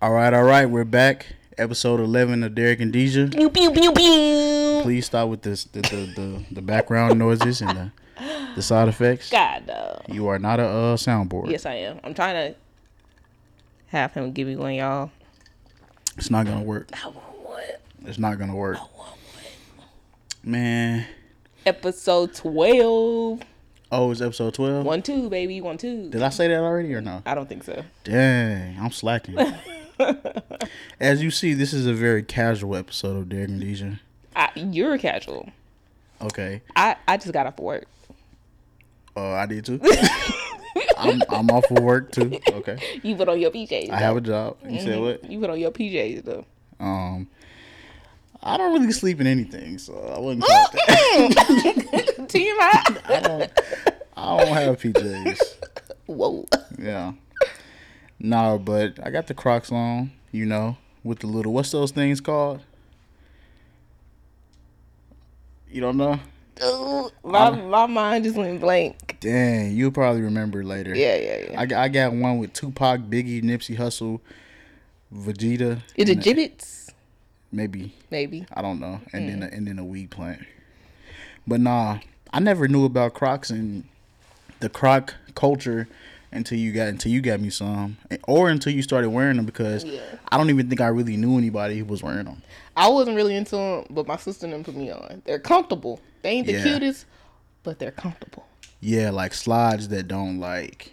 All right, all right, we're back. Episode eleven of Derrick and Deejah. Pew pew pew pew. Please stop with this the the, the, the background noises and the, the side effects. God no. You are not a uh, soundboard. Yes, I am. I'm trying to have him give me one, y'all. It's not gonna work. I want one. It's not gonna work. Man. Episode twelve. Oh, it's episode twelve. One two, baby. One two. Did I say that already or no? I don't think so. Dang, I'm slacking. As you see, this is a very casual episode of Derrick and Deejah. I, you're casual. Okay. I, I just got off of work. Oh, I did too. I'm I'm off of work too. Okay. You put on your PJs. I have a job. You said what? You put on your PJs though. Um, I don't really sleep in anything, so I wouldn't call it that. TMI. I don't. I don't have PJs. Whoa. Yeah. No, but I got the Crocs on. You know, with the little what's those things called? You don't know? Ooh, my my mind just went blank. Dang, you'll probably remember later. Yeah, yeah, yeah. I, got- I got one with Tupac, Biggie, Nipsey Hussle, Vegeta. Is it Jibbitz? Maybe Maybe. I don't know, and then hmm. a, and then a weed plant. But nah, I never knew about Crocs and the Croc culture until you got until you got me some, or until you started wearing them because Yeah. I don't even think I really knew anybody who was wearing them. I wasn't really into them, but my sister and them put me on. They're comfortable. They ain't the Yeah. cutest, but they're comfortable. Yeah, like slides that don't like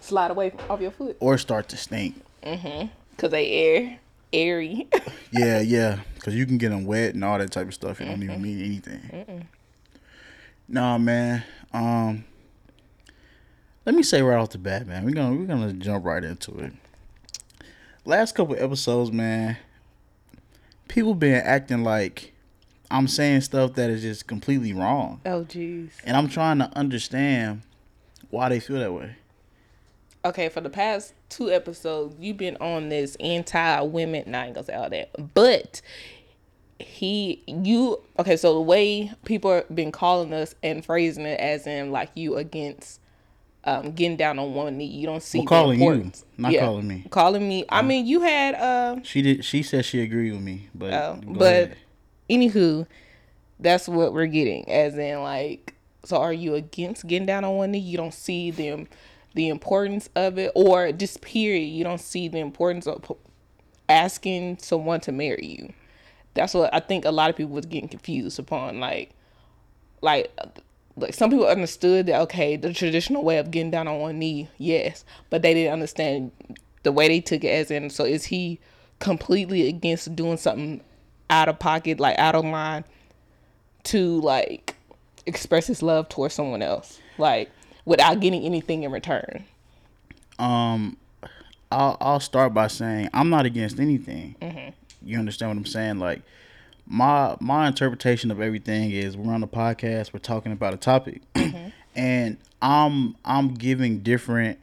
Slide away off your foot. or start to stink. Mhm. Cause they air, airy. Yeah, yeah, because you can get them wet and all that type of stuff. It don't even mean anything. Nah, man. Um, let me say right off the bat, man. We're gonna we're gonna jump right into it. Last couple episodes, man. People been acting like I'm saying stuff that is just completely wrong, oh jeez. and I'm trying to understand why they feel that way. Okay, for the past two episodes, you've been on this anti-women. Nah, I ain't gonna say all that, but he, you, okay. So the way people have been calling us and phrasing it as in like you against um getting down on one knee. You don't see Well, the calling you, importance. not calling me. Calling me. I mean, you had um. She did. She said she agreed with me, but Oh, but ahead. anywho, that's what we're getting. As in, like, so are you against getting down on one knee? You don't see them, the importance of it, or just period. You don't see the importance of asking someone to marry you. That's what I think a lot of people was getting confused upon. Like, like, like some people understood that okay, the traditional way of getting down on one knee, yes, but they didn't understand the way they took it as in. So is he completely against doing something out of pocket, like out of line, to like express his love towards someone else, like without getting anything in return? Um, I'll I'll start by saying I'm not against anything. Mm-hmm. You understand what I'm saying? Like my my interpretation of everything is we're on a podcast, we're talking about a topic, Mm-hmm. and I'm I'm giving different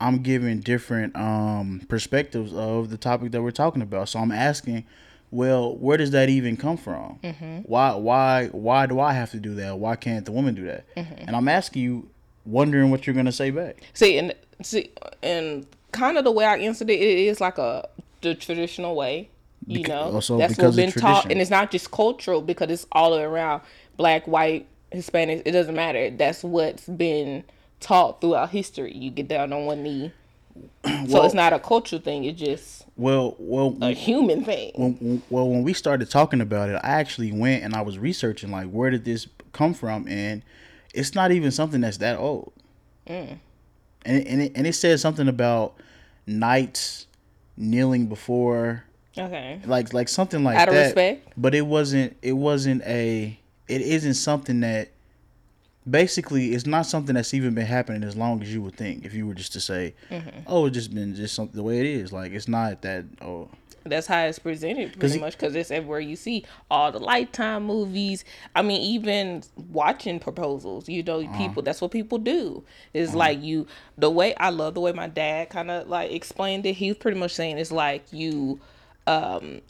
I'm giving different um perspectives of the topic that we're talking about. So I'm asking, well, where does that even come from? Mm-hmm. Why why why do I have to do that? Why can't the woman do that? Mm-hmm. And I'm asking you, wondering what you're gonna say back. See, and see, and kind of the way I answered it, it is like a the traditional way. You know, also that's what's been taught, and it's not just cultural because it's all around black, white, Hispanic. It doesn't matter. That's what's been taught throughout history. You get down on one knee, so Well- it's not a cultural thing. It's just Well, well, a human thing. when, when- well, when we started talking about it, I actually went and I was researching like where did this come from, and it's not even something that's that old. Mm. And it, and it, and it says something about knights kneeling before, Okay, like like something like out of that. respect. But it wasn't. It wasn't a. It isn't something that. Basically, it's not something that's even been happening as long as you would think. If you were just to say, Mm-hmm. "Oh, it's just been just something the way it is," like it's not that. Oh, That's how it's presented, pretty much, because it's everywhere you see all the Lifetime movies. I mean, even watching proposals, you know, Uh-huh. people. That's what people do. It's like you. The way I love the way my dad kind of like explained it. He was pretty much saying it's like you, um,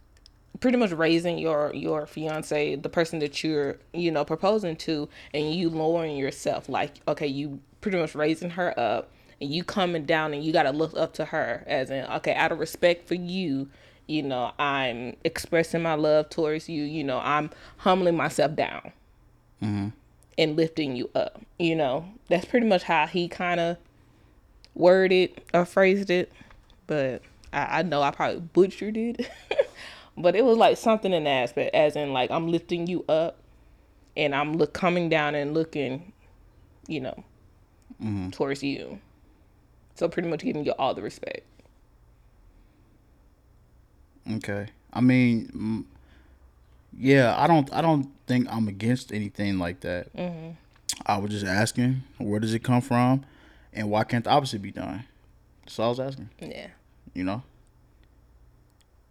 pretty much raising your your fiance, the person that you're you know proposing to, and you lowering yourself. Like okay, you pretty much raising her up and you coming down and you got to look up to her as in okay out of respect for you you know i'm expressing my love towards you you know i'm humbling myself down and lifting you up you know that's pretty much how he kind of worded or phrased it but I, I know i probably butchered it but it was like something in the aspect as in like i'm lifting you up and i'm look coming down and looking you know towards you so pretty much giving you all the respect Okay. I mean, mm, yeah, I don't I don't think I'm against anything like that. Mm-hmm. I was just asking, where does it come from, and why can't the opposite be done? So I was asking, yeah you know.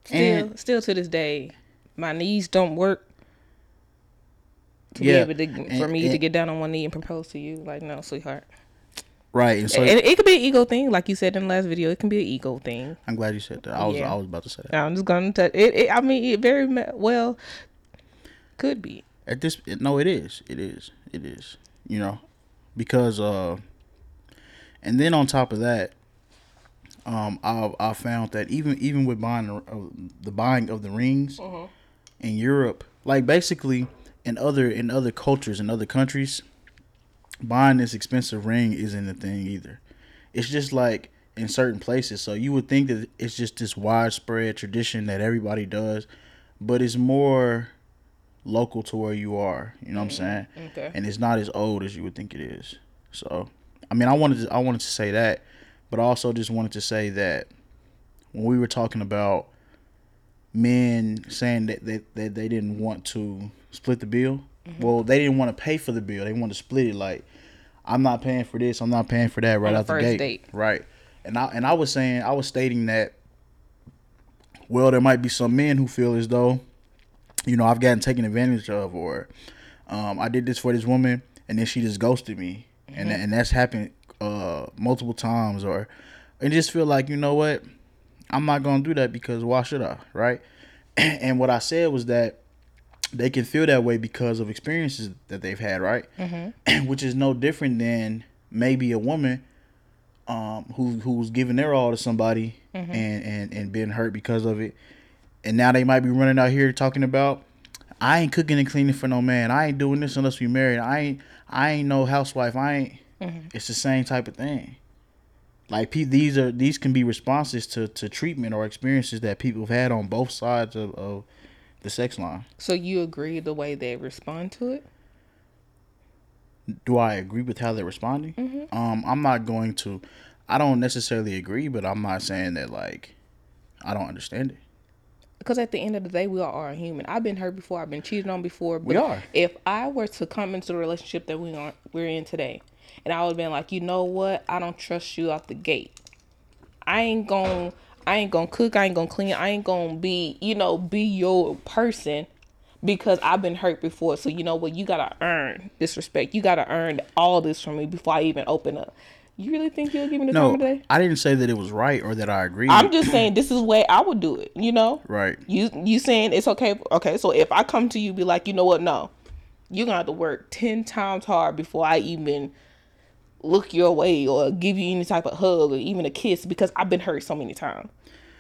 still And- still to this day my knees don't work to Yeah, be able to and- for me to get down on one knee and propose to you like no sweetheart Right, and so and it could be an ego thing like you said in the last video it can be an ego thing I'm glad you said that. I was Yeah. I was about to say that. i'm just gonna touch it, it i mean it very well could be At this, no, it is, it is, it is. You know, because uh, and then on top of that, um, I I found that even even with buying the, uh, the buying of the rings in Europe, like basically in other in other cultures in other countries, buying this expensive ring isn't a thing either. It's just like in certain places. So you would think that it's just this widespread tradition that everybody does, but it's more local to where you are. You know what I'm saying? okay And it's not as old as you would think it is. So, I mean, I wanted to, I wanted to say that, but I also just wanted to say that when we were talking about men saying that that, that they didn't want to split the bill, well, they didn't want to pay for the bill. They wanted to split it. Like, I'm not paying for this. I'm not paying for that right On the out the first gate. date. Right. And I and I was saying I was stating that. Well, there might be some men who feel as though, you know, I've gotten taken advantage of, or um, I did this for this woman and then she just ghosted me, and and that's happened uh, multiple times, or and just feel like you know what, I'm not gonna do that because why should I, right? and what I said was that they can feel that way because of experiences that they've had, right? Which is no different than maybe a woman um, who who's giving their all to somebody and, and and been hurt because of it, and now they might be running out here talking about, I ain't cooking and cleaning for no man. I ain't doing this unless we married. I ain't I ain't no housewife. I ain't. It's the same type of thing. Like these are these can be responses to to treatment or experiences that people have had on both sides of, of the sex line. so you agree the way they respond to it do I agree with how they're responding? Um, I'm not going to. I don't necessarily agree, but I'm not saying that like I don't understand it. because at the end of the day, we all are human. I've been hurt before. I've been cheated on before. But We are. If I were to come into the relationship that we are we're in today, and I would have been like, you know what, I don't trust you out the gate. I ain't gonna, I ain't gonna cook. I ain't gonna clean. I ain't gonna be, you know, be your person because I've been hurt before. So you know what, you gotta earn this respect. You gotta earn all this from me before I even open up. You really think you'll give me the time No, of day? I didn't say that it was right or that I agree. I'm just saying this is the way I would do it. You know. right. You you saying it's okay? Okay, so if I come to you, be like, you know what? No, you're gonna have to work ten times hard before I even look your way or give you any type of hug or even a kiss because I've been hurt so many times.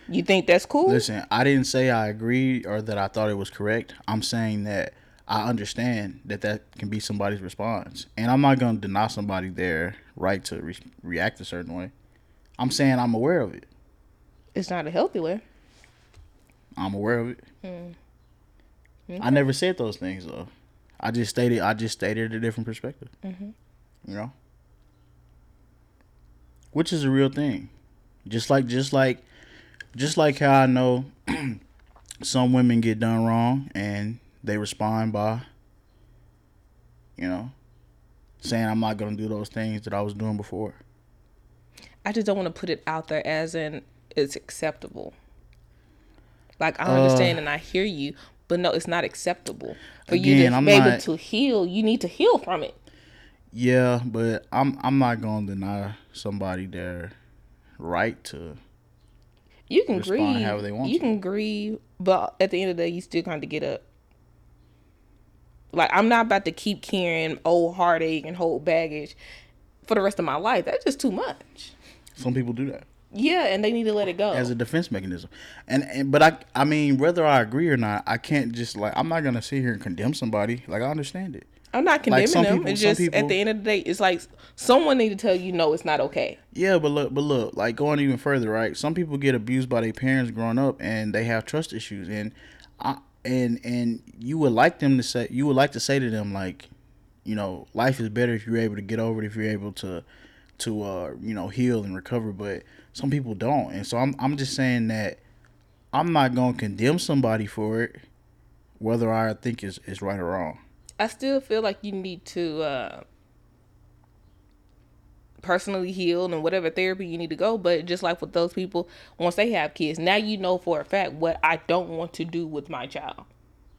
You think that's cool? Listen, I didn't say I agreed or that I thought it was correct. I'm saying that I understand that that can be somebody's response, and I'm not going to deny somebody their right to re- react a certain way. I'm saying I'm aware of it. It's not a healthy way. I'm aware of it. Hmm. I never said those things though. I just stated I just stated a different perspective. Mm-hmm. You know, which is a real thing. Just like just like just like how I know some women get done wrong and they respond by you know saying I'm not gonna do those things that I was doing before. I just don't want to put it out there as in it's acceptable. Like I Uh, understand and I hear you, but no, it's not acceptable for you to I'm be able not- to heal. You need to heal from it. Yeah, but I'm I'm not gonna deny somebody their right to You can respond grieve. however they want you to. can grieve, but at the end of the day, you still kind of get up. Like I'm not about to keep carrying old heartache and whole baggage for the rest of my life. That's just too much. Some people do that Yeah, and they need to let it go. as a defense mechanism. And, and but I I mean whether I agree or not, I can't just like I'm not gonna sit here and condemn somebody. Like I understand it. I'm not condemning some them. people- it's just people- at the end of the day, it's like someone need to tell you no, it's not okay. Yeah, but look, but look, like going even further, right? Some people get abused by their parents growing up, and they have trust issues, and I and and you would like them to say, you would like to say to them, like, you know, life is better if you're able to get over it, if you're able to, to uh, you know, heal and recover. But some people don't, and so I'm I'm just saying that I'm not gonna condemn somebody for it, whether I think is is right or wrong. I still feel like you need to uh, personally heal and whatever therapy you need to go. But just like with those people, once they have kids, now you know for a fact what I don't want to do with my child.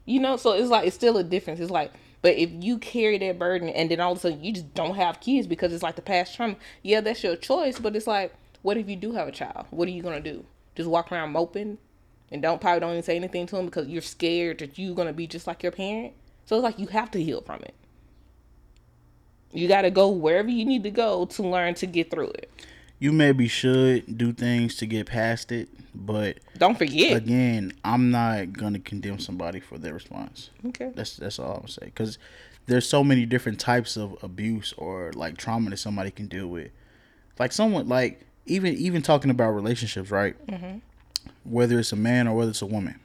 You know, so it's like it's still a difference. It's like, but if you carry that burden and then all of a sudden you just don't have kids because it's like the past trauma, yeah, that's your choice. But it's like, what if you do have a child? What are you gonna do? Just walk around moping and don't probably don't even say anything to them because you're scared that you're gonna be just like your parent. So it's like you have to heal from it. You got to go wherever you need to go to learn to get through it. You maybe should do things to get past it, but Don't forget. again, I'm not gonna condemn somebody for their response. okay. That's that's all I'm gonna say. Because there's so many different types of abuse or like trauma that somebody can deal with. Like someone like even even talking about relationships, right? Mm-hmm. Whether it's a man or whether it's a woman,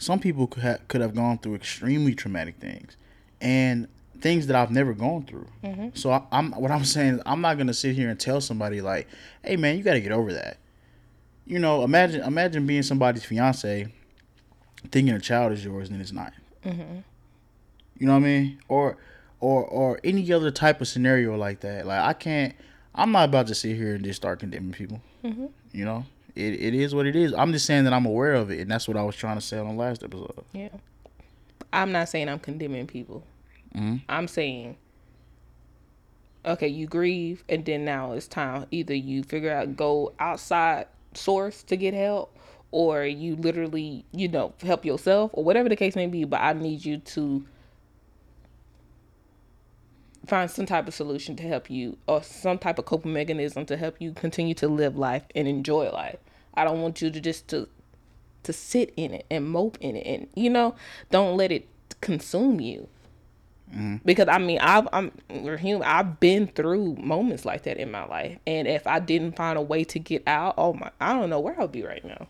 some people could have could have gone through extremely traumatic things, and things that I've never gone through. Mm-hmm. So I, I'm what I'm saying. is I'm not gonna sit here and tell somebody like, "Hey, man, you got to get over that." You know, imagine imagine being somebody's fiance, thinking a child is yours and it's not. Mm-hmm. You know what I mean? Or or or any other type of scenario like that. Like I can't. I'm not about to sit here and just start condemning people. Mm-hmm. You know, it, it is what it is. I'm just saying that I'm aware of it, and that's what I was trying to say on the last episode. Yeah. I'm not saying I'm condemning people. Mm-hmm. I'm saying, okay, you grieve, and then now it's time. Either you figure out go outside source to get help, or you literally, you know, help yourself, or whatever the case may be. But I need you to find some type of solution to help you, or some type of coping mechanism to help you continue to live life and enjoy life. I don't want you to just to to sit in it and mope in it and you know don't let it consume you. Because i mean i've i'm we're human. I've been through moments like that in my life. And if i didn't find a way to get out oh my i don't know where i'll be right now.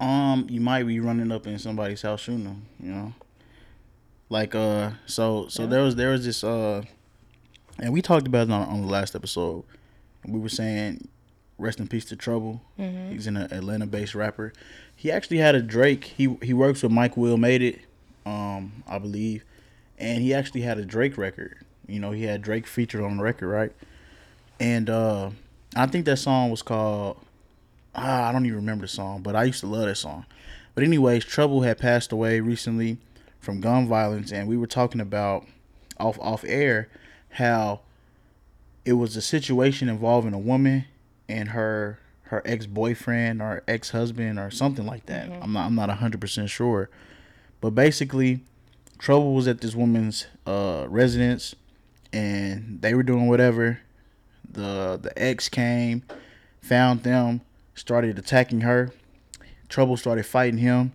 Um, you might be running up in somebody's house shooting them. You know, like uh, so so there was there was this uh, and we talked about it on, on the last episode. We were saying, rest in peace to Trouble. He's an Atlanta-based rapper. He actually had a Drake. He he works with Mike Will Made It, um, I believe, and he actually had a Drake record. You know, he had Drake featured on the record, right? And uh, I think that song was called ah, I don't even remember the song, but I used to love that song. But anyways, Trouble had passed away recently from gun violence, and we were talking about off off air how it was a situation involving a woman and her her ex boyfriend or ex husband or something like that. I'm not I'm not hundred percent sure, but basically, Trouble was at this woman's uh, residence, and they were doing whatever. The the ex came, found them, started attacking her. Trouble started fighting him.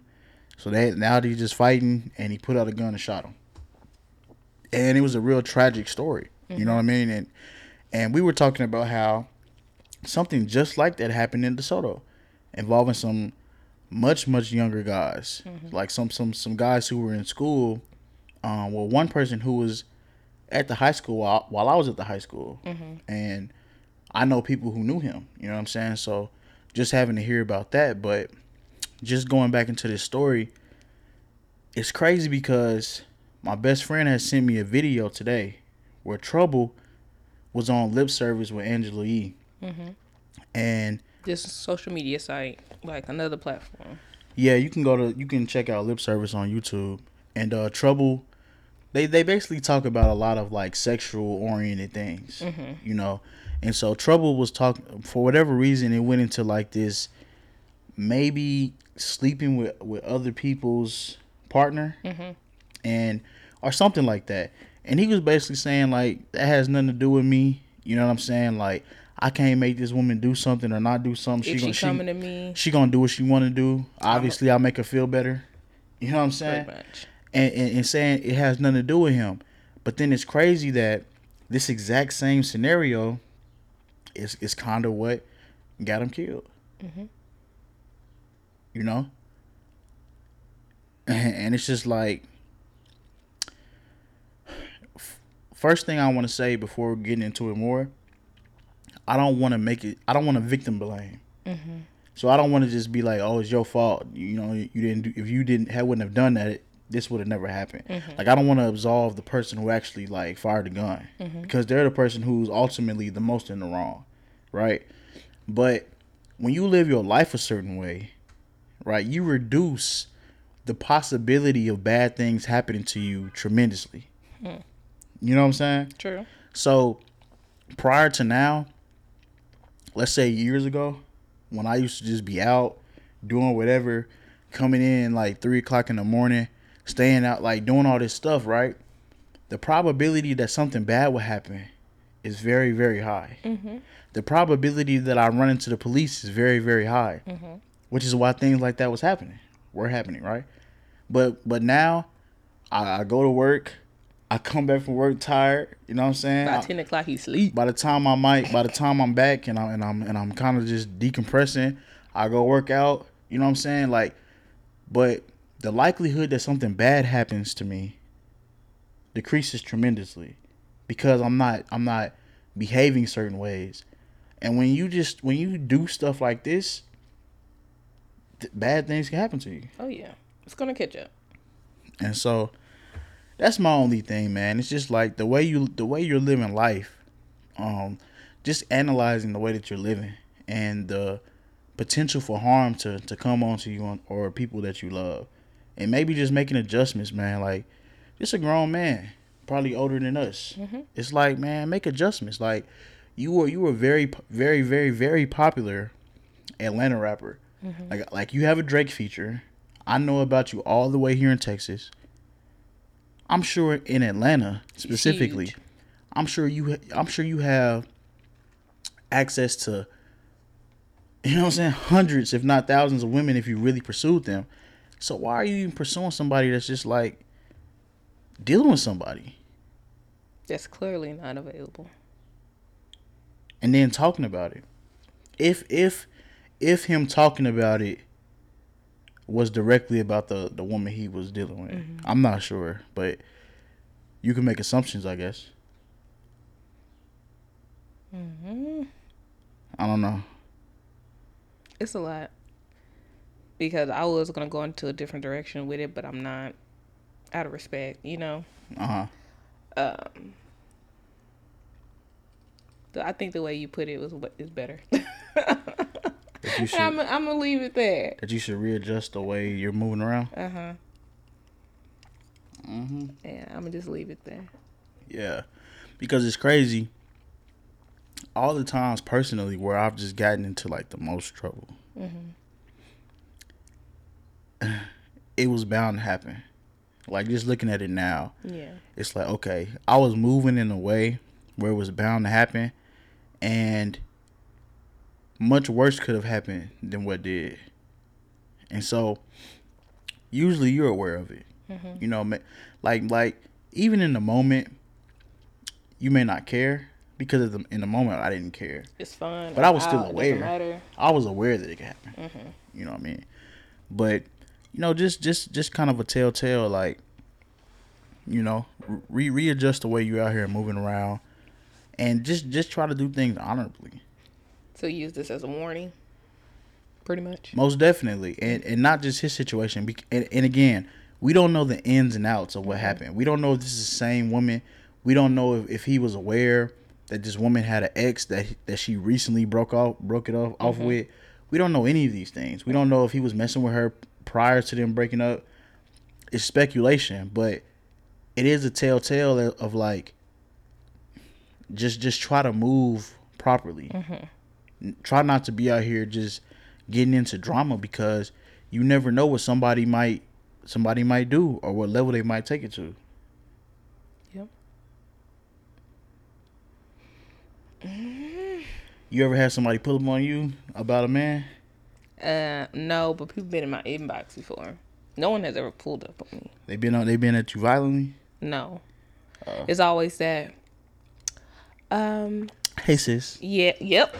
So they now they're just fighting and he put out a gun and shot him. And it was a real tragic story. You know what I mean? And and we were talking about how something just like that happened in DeSoto involving some much, much younger guys. Like some some some guys who were in school. Um well one person who was at the high school while, while I was at the high school. And I know people who knew him. You know what I'm saying? So just having to hear about that, but just going back into this story, it's crazy because my best friend has sent me a video today where Trouble was on lip service with Angela Yee. And this social media site like another platform yeah, you can go to you can check out lip service on YouTube. And uh Trouble they they basically talk about a lot of like sexual oriented things. You know. And so Trouble was talking for whatever reason it went into like this maybe sleeping with with other people's partner mm-hmm. and or something like that. And he was basically saying like that has nothing to do with me. You know what I'm saying? Like I can't make this woman do something or not do something. If she, gonna, coming to me, she gonna do what she want to do. Obviously, I'll make her feel better. You know what I'm saying? and, and, and saying it has nothing to do with him. But then it's crazy that this exact same scenario is is kind of what got him killed. Mm-hmm. You know, and, it's just like first thing I want to say before getting into it more. I don't want to make it. I don't want to victim blame. Mm-hmm. So I don't want to just be like, "Oh, it's your fault." You know, you didn't do. If you didn't have wouldn't have done that, it, this would have never happened. Mm-hmm. Like I don't want to absolve the person who actually like fired the gun mm-hmm. because they're the person who's ultimately the most in the wrong, right? But when you live your life a certain way, right, you reduce the possibility of bad things happening to you tremendously. Hmm. You know what I'm saying? True. So prior to now, let's say years ago, when I used to just be out doing whatever, coming in like three o'clock in the morning, staying out like doing all this stuff, right? The probability that something bad would happen is very, very high. Mm-hmm. The probability that I run into the police is very, very high, mm-hmm. Which is why things like that was happening, were happening, right? But but now, I, I go to work, I come back from work tired. You know what I'm saying? By ten o'clock, he sleep. by the time I might, by the time I'm back and I'm and I'm and I'm kind of just decompressing, I go work out. You know what I'm saying? Like, but the likelihood that something bad happens to me decreases tremendously because I'm not I'm not behaving certain ways. And when you just when you do stuff like this, th- bad things can happen to you. Oh yeah, it's gonna catch up. And so that's my only thing, man. It's just like the way you the way you're living life. Um just analyzing the way that you're living and the potential for harm to to come onto you on, or people that you love. And maybe just making adjustments, man. Like just a grown man, probably older than us. It's like, man, make adjustments. Like you were you were very very very very popular Atlanta rapper. Mm-hmm. Like like you have a Drake feature. I know about you all the way here in Texas. I'm sure in Atlanta specifically. I'm sure you ha- I'm sure you have access to you know what I'm saying hundreds if not thousands of women if you really pursued them. So why are you even pursuing somebody that's just like dealing with somebody That's clearly not available. and then talking about it? If if if him talking about it was directly about the the woman he was dealing with, I'm not sure, but you can make assumptions, I guess. I don't know. It's a lot. Because I was gonna go into a different direction with it, but I'm not. Out of respect, you know. Uh huh. Um, I think the way you put it was is better. That you should I'm, I'm gonna leave it there. that you should readjust the way you're moving around. Uh huh. Mm-hmm. Yeah, I'm gonna just leave it there. Yeah, because it's crazy. All the times personally where I've just gotten into like the most trouble, Mhm. it was bound to happen. Like just looking at it now, Yeah. it's like okay, I was moving in a way where it was bound to happen, and much worse could have happened than what did. And so, usually you're aware of it. You know, like like even in the moment, you may not care because of the, in the moment I didn't care. It's fun. But I was still Out, aware. I was aware that it could happen. You know what I mean? But you know, just just just kind of a telltale, like you know, re- readjust the way you're out here moving around, and just just try to do things honorably. So use this as a warning. Pretty much. Most definitely, and and not just his situation. And, and again, we don't know the ins and outs of what mm-hmm. happened. We don't know if this is the same woman. We don't know if, if he was aware that this woman had an ex that that she recently broke off broke it off off mm-hmm. with. We don't know any of these things. We don't know if he was messing with her prior to them breaking up. It's speculation, but it is a telltale of, of like just just try to move properly. N- Try not to be out here just getting into drama because you never know what somebody might somebody might do or what level they might take it to. Yep. You ever had somebody pull up on you about a man? Uh, no, but people been in my inbox before. No one has ever pulled up on me. They been on. They been at you violently. No, Uh. it's always that. Um. Hey sis. Yeah. Yep.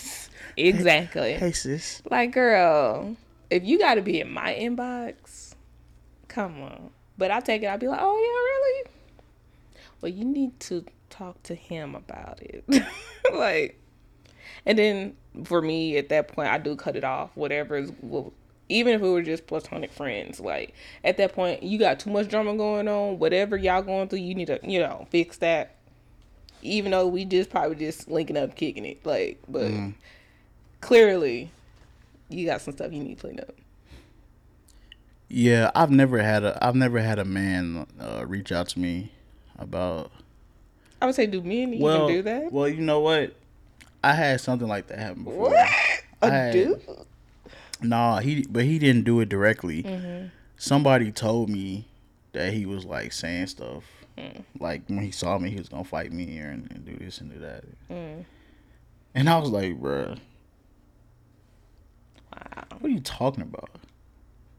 exactly. Hey sis. Like, girl, if you got to be in my inbox, come on. But I take it. I'll be like, oh yeah, really? Well, you need to talk to him about it. like, and then for me at that point, I do cut it off. Whatever is, well, even if we were just platonic friends, like at that point, you got too much drama going on. Whatever y'all going through, you need to, you know, fix that. Even though we just probably just linking up, kicking it, like, but clearly, you got some stuff you need to clean up. Yeah, I've never had a. I've never had a man uh, reach out to me about. I would say, do men even Well, do that? well, you know what? I had something like that happen before. What? A I- dude? Nah, he but he didn't do it directly. Mm-hmm. Somebody told me that he was like saying stuff. Mm. Like when he saw me, he was gonna fight me and, and do this and do that. Mm. And I was like, bruh, Wow. what are you talking about?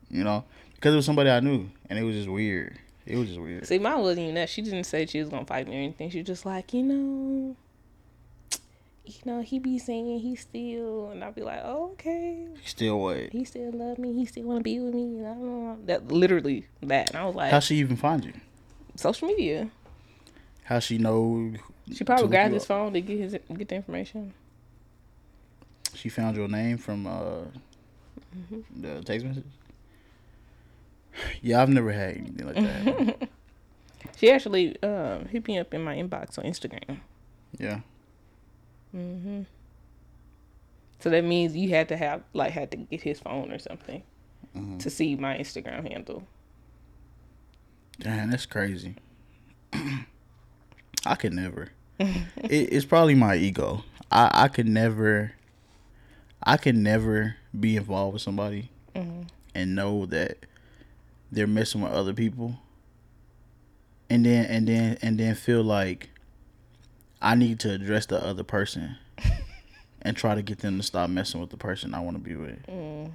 You know, because it was somebody I knew, and it was just weird. It was just weird. See, mine wasn't even that. She didn't say she was gonna fight me or anything. She was just like, you know, you know, he be saying he still, and I'd be like, oh, okay, Still what? he still love me. He still want to be with me. And I don't know. That literally that. And I was like, How she even find you? Social media. How she know? She probably grabbed his phone to get his get the information. She found your name from uh Mm-hmm. the text message. Yeah, I've never had anything like that. She actually um, hit me up in my inbox on Instagram. yeah. hmm So that means you had to have like had to get his phone or something Mhm. to see my Instagram handle. Damn, that's crazy. I could never. it, it's probably my ego. I I could never. I could never be involved with somebody Mm-hmm. and know that they're messing with other people, and then and then and then feel like I need to address the other person and try to get them to stop messing with the person I want to be with. Mm.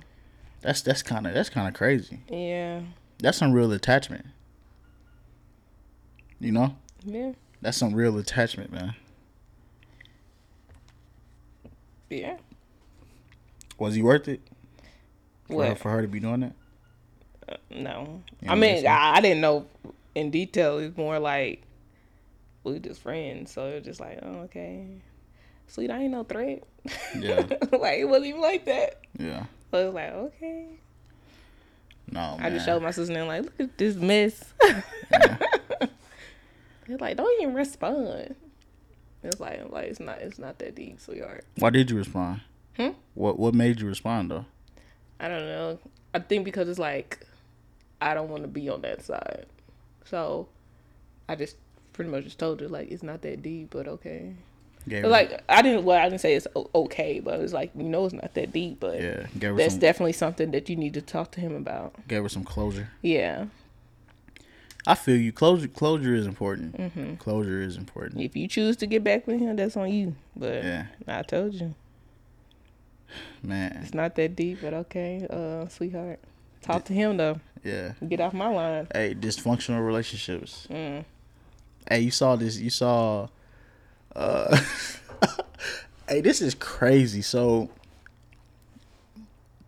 That's that's kind of that's kind of crazy. Yeah, That's some real attachment. You know? yeah, That's some real attachment, man. yeah. Was he worth it for her, What? for her to be doing that? Uh, no, You I mean? I, I didn't know in detail. It's more like we just friends, so it was just like, oh, okay, sweet. I ain't no threat. Yeah. like it wasn't even like that. Yeah. So it was like, okay. No, man. I just showed my sister and like, look at this mess. They're like, don't even respond. It's like, like it's not, it's not that deep, sweetheart. Why did you respond? Hmm? What What made you respond though? I don't know. I think because it's like, I don't want to be on that side, so I just pretty much just told her like it's not that deep, but okay. Gave like I didn't, well, I didn't say it's okay, but it was like you know it's not that deep, but yeah, that's some definitely something that you need to talk to him about. gave her some closure. Yeah, I feel you. Closure Closure is important. Mm-hmm. Closure is important. if you choose to get back with him, that's on you. But Yeah, I told you. man. It's not that deep, but okay, uh, sweetheart. Talk to him though. Yeah. Get off my line. Hey, dysfunctional relationships. Mm. Hey, you saw this? You saw? Uh, hey, this is crazy. So,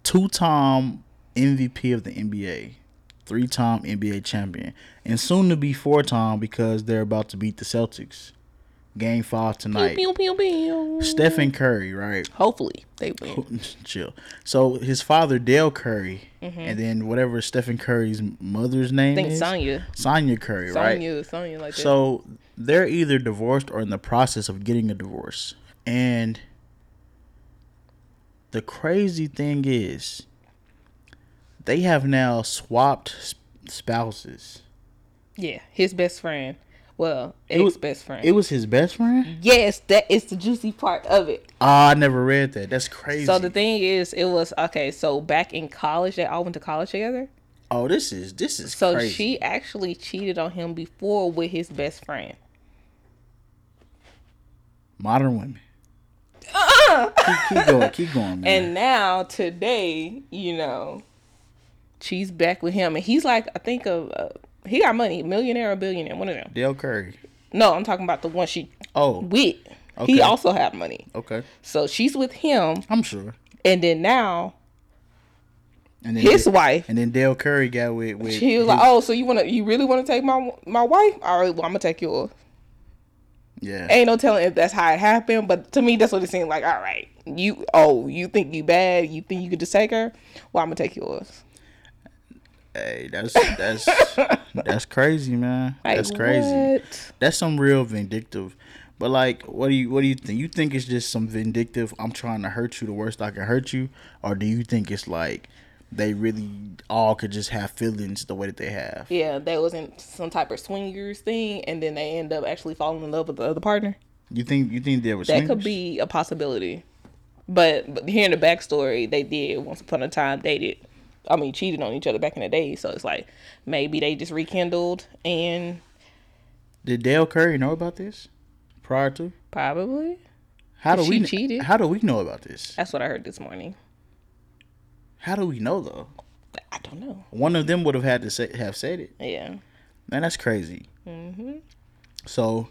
two-time MVP of the NBA, three-time NBA champion, and soon to be four-time because they're about to beat the Celtics. Game five tonight. Pew, pew, pew. Stephen Curry, right? Hopefully they win. Chill. So his father, Dale Curry, and then whatever Stephen Curry's mother's name Mm-hmm. I think is, Sonya. Sonya Curry, right? Sonya, Sonya like that. So they're either divorced or in the process of getting a divorce. And the crazy thing is, they have now swapped spouses. yeah, his best friend. Well, was- best friend. It was his best friend? yes, that is the juicy part of it. Ah, I never read that. That's crazy. So the thing is, it was okay. So back in college, they all went to college together. oh, this is this is So crazy. she actually cheated on him before with his best friend. Modern women. Uh-uh. Keep, keep going, keep going, man. And now today, you know, she's back with him, and he's like, I think of uh, he got money, millionaire or billionaire, one of them. Dale Curry. No, I'm talking about the one she Oh, with. Okay. He also had money, okay. so she's with him, I'm sure. and then now And then his wife. And then Dale Curry got with with. She was his- like, "Oh, so you wanna, you really wanna take my my wife? All right, well, I'm gonna take yours." yeah. Ain't no telling if that's how it happened, but to me, that's what it seemed like. All right, you, oh, you think you bad? You think you could just take her? Well, I'm gonna take yours. Hey, that's that's that's crazy, man. Like, that's crazy. what? That's some real vindictive. But like, what do you what do you think? You think it's just some vindictive? I'm trying to hurt you the worst I can hurt you, or do you think it's like they really all could just have feelings the way that they have? Yeah, that wasn't some type of swingers thing, and then they end up actually falling in love with the other partner. You think you think there was That could be a possibility. But, but hearing the backstory, they did once upon a time they dated. I mean, cheated on each other back in the day. So it's like maybe they just rekindled and Did Dale Curry know about this prior to? probably How do we cheated. How do we know about this? that's what I heard this morning. How do we know though? I don't know. One of them would have had to say have said it. Yeah. Man, that's crazy. Mhm. So,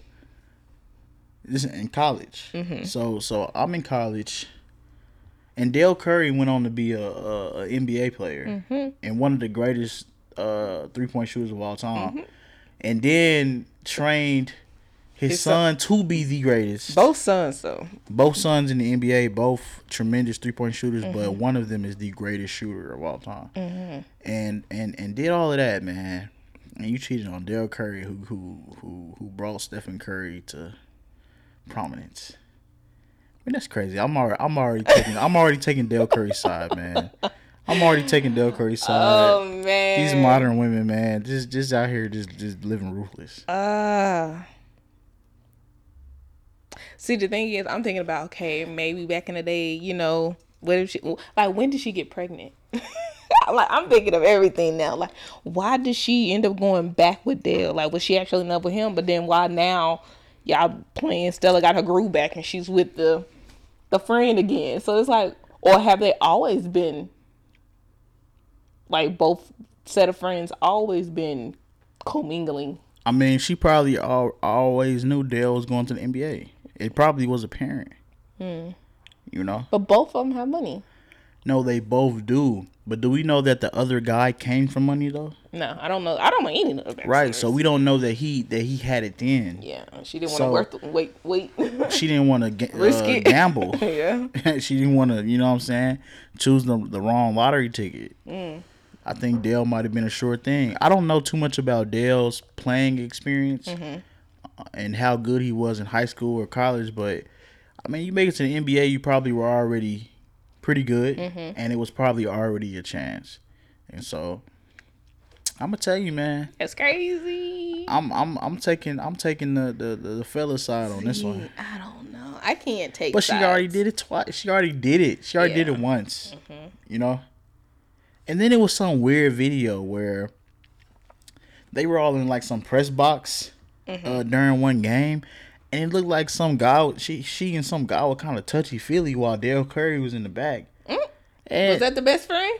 this is in college. Mhm. So, so I'm in college, and Dale Curry went on to be a, a, a NBA player mm-hmm. and one of the greatest uh, three point shooters of all time, mm-hmm. and then trained his, His son to be the greatest. Both sons though. Both sons in the NBA, both tremendous three point shooters, but mm-hmm. one of them is the greatest shooter of all time. And and and did all of that, man. And you cheated on Dale Curry, who who who who brought Stephen Curry to prominence. I mean that's crazy. I'm already I'm already taking I'm already taking Dale Curry's side, man. I'm already taking Dale Curry's side. Oh man. These modern women, man, just just out here just just living ruthless. Ah. See, the thing is, I'm thinking about okay, maybe back in the day, you know, what if she like when did she get pregnant? like I'm thinking of everything now. Like, why did she end up going back with Dale? Like, was she actually in love with him? But then why now y'all playing Stella got her groove back and she's with the the friend again? So it's like, or have they always been like both set of friends always been commingling? I mean, she probably al- always knew Dale was going to the NBA. It probably was apparent. Hmm. You know? But both of them have money. No, they both do. But do we know that the other guy came from money though? No, I don't know. I don't know any of that. Right. So we don't know that he that he had it then. yeah, she didn't want to work. Wait, wait. She didn't want to ga- Risk uh, it. gamble. yeah. she didn't want to, you know what I'm saying, choose the the wrong lottery ticket. Mm. I think Dale might have been a sure thing. I don't know too much about Dale's playing experience Mm-hmm. and how good he was in high school or college, but I mean, you make it to the NBA, you probably were already pretty good, Mm-hmm. and it was probably already a chance. And so, I'm gonna tell you, man, That's crazy. I'm I'm I'm taking I'm taking the the, the, fella side on this one. I don't know. I can't take. But she already did it twice. She already did it. She already did it once. Mm-hmm. You know? And then it was some weird video where they were all in like some press box uh, mm-hmm. during one game. And it looked like some guy, she she and some guy were kind of touchy feely while Dale Curry was in the back. Mm. Was And that the best friend?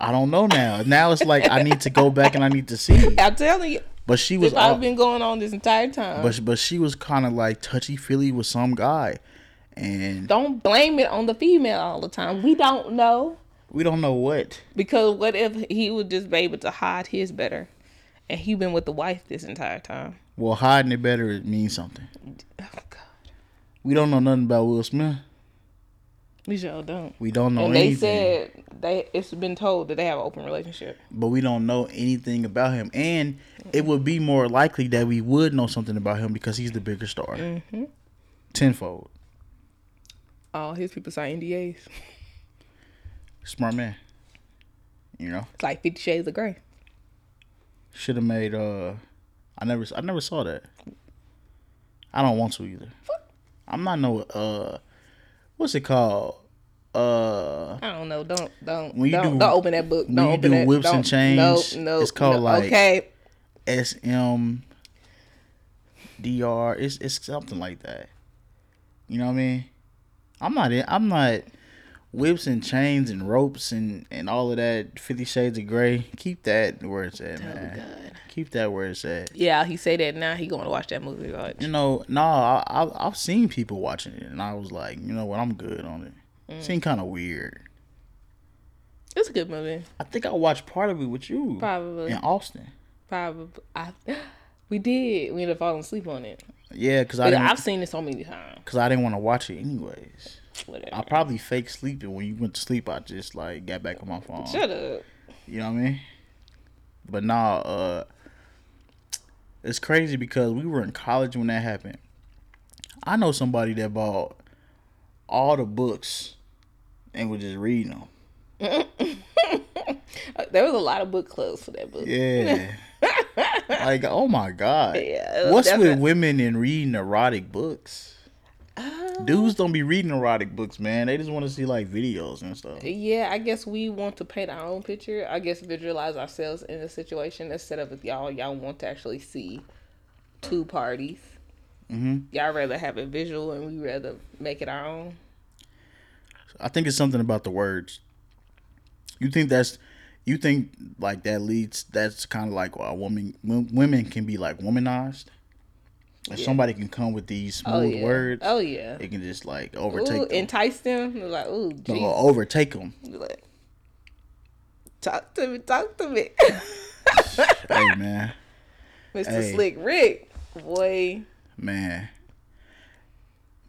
I don't know now. Now it's like I need to go back and I need to see. I'm telling you, But she was I've been going on this entire time. but but she was kind of like touchy feely with some guy, and don't blame it on the female all the time. We don't know we don't know what. because what if he would just be able to hide his better, and he been with the wife this entire time? Well, hiding it better it means something. Oh God, We don't know nothing about Will Smith. We sure don't. We don't know and they anything. said they it's been told that they have an open relationship. but we don't know anything about him. And it would be more likely that we would know something about him because he's the bigger star. Mm-hmm. Tenfold. All his people sign NDAs. Smart man. You know? It's like Fifty Shades of Grey. Should have made uh I never I never saw that. I don't want to either. I'm not no uh what's it called? Uh I don't know. Don't don't When you don't, do- don't open that book. when Don't you open do that. whips and chains, No, no, it's called no. like- okay. S M D R. It's it's something like that. You know what I mean? I'm not. in- I'm not whips and chains and ropes and and all of that. Fifty Shades of Grey. Keep that where it's at, man. God. Keep that where it's at. Yeah, he say that now. He going to watch that movie. Watch. You know, no, I, I I've seen people watching it, and I was like, you know what, I'm good on it. Mm. Seemed kind of weird. It's a good movie. I think I watched part of it with you Probably. in Austin. Probably. I, we did. We ended up falling asleep on it. Yeah, because I didn't, I've seen it so many times. Cause I didn't want to watch it anyways. Whatever. I probably fake sleeping when you went to sleep. I just like got back on my phone. Shut up. You know what I mean? But nah, uh, it's crazy because we were in college when that happened. I know somebody that bought all the books and was just reading them. There was a lot of book clubs for that book. Yeah. like, oh my god. Yeah, What's that's with women and reading erotic books? Uh, Dudes don't be reading erotic books, man. They just want to see like videos and stuff. Yeah, I guess we want to paint our own picture. I guess visualize ourselves in the situation instead of y'all. Y'all want to actually see two parties. hmm Y'all rather have it visual, and we rather make it our own. I think it's something about the words. You think that's, you think like that leads. That's kind of like a woman. Women can be like womanized. If Yeah. somebody can come with these Oh smooth yeah. words, Oh yeah. it can just like Ooh, overtake them. entice them. Like, ooh, overtake them. Like, talk to me. Talk to me, hey man, Mr. Hey. Slick Rick. Boy, man,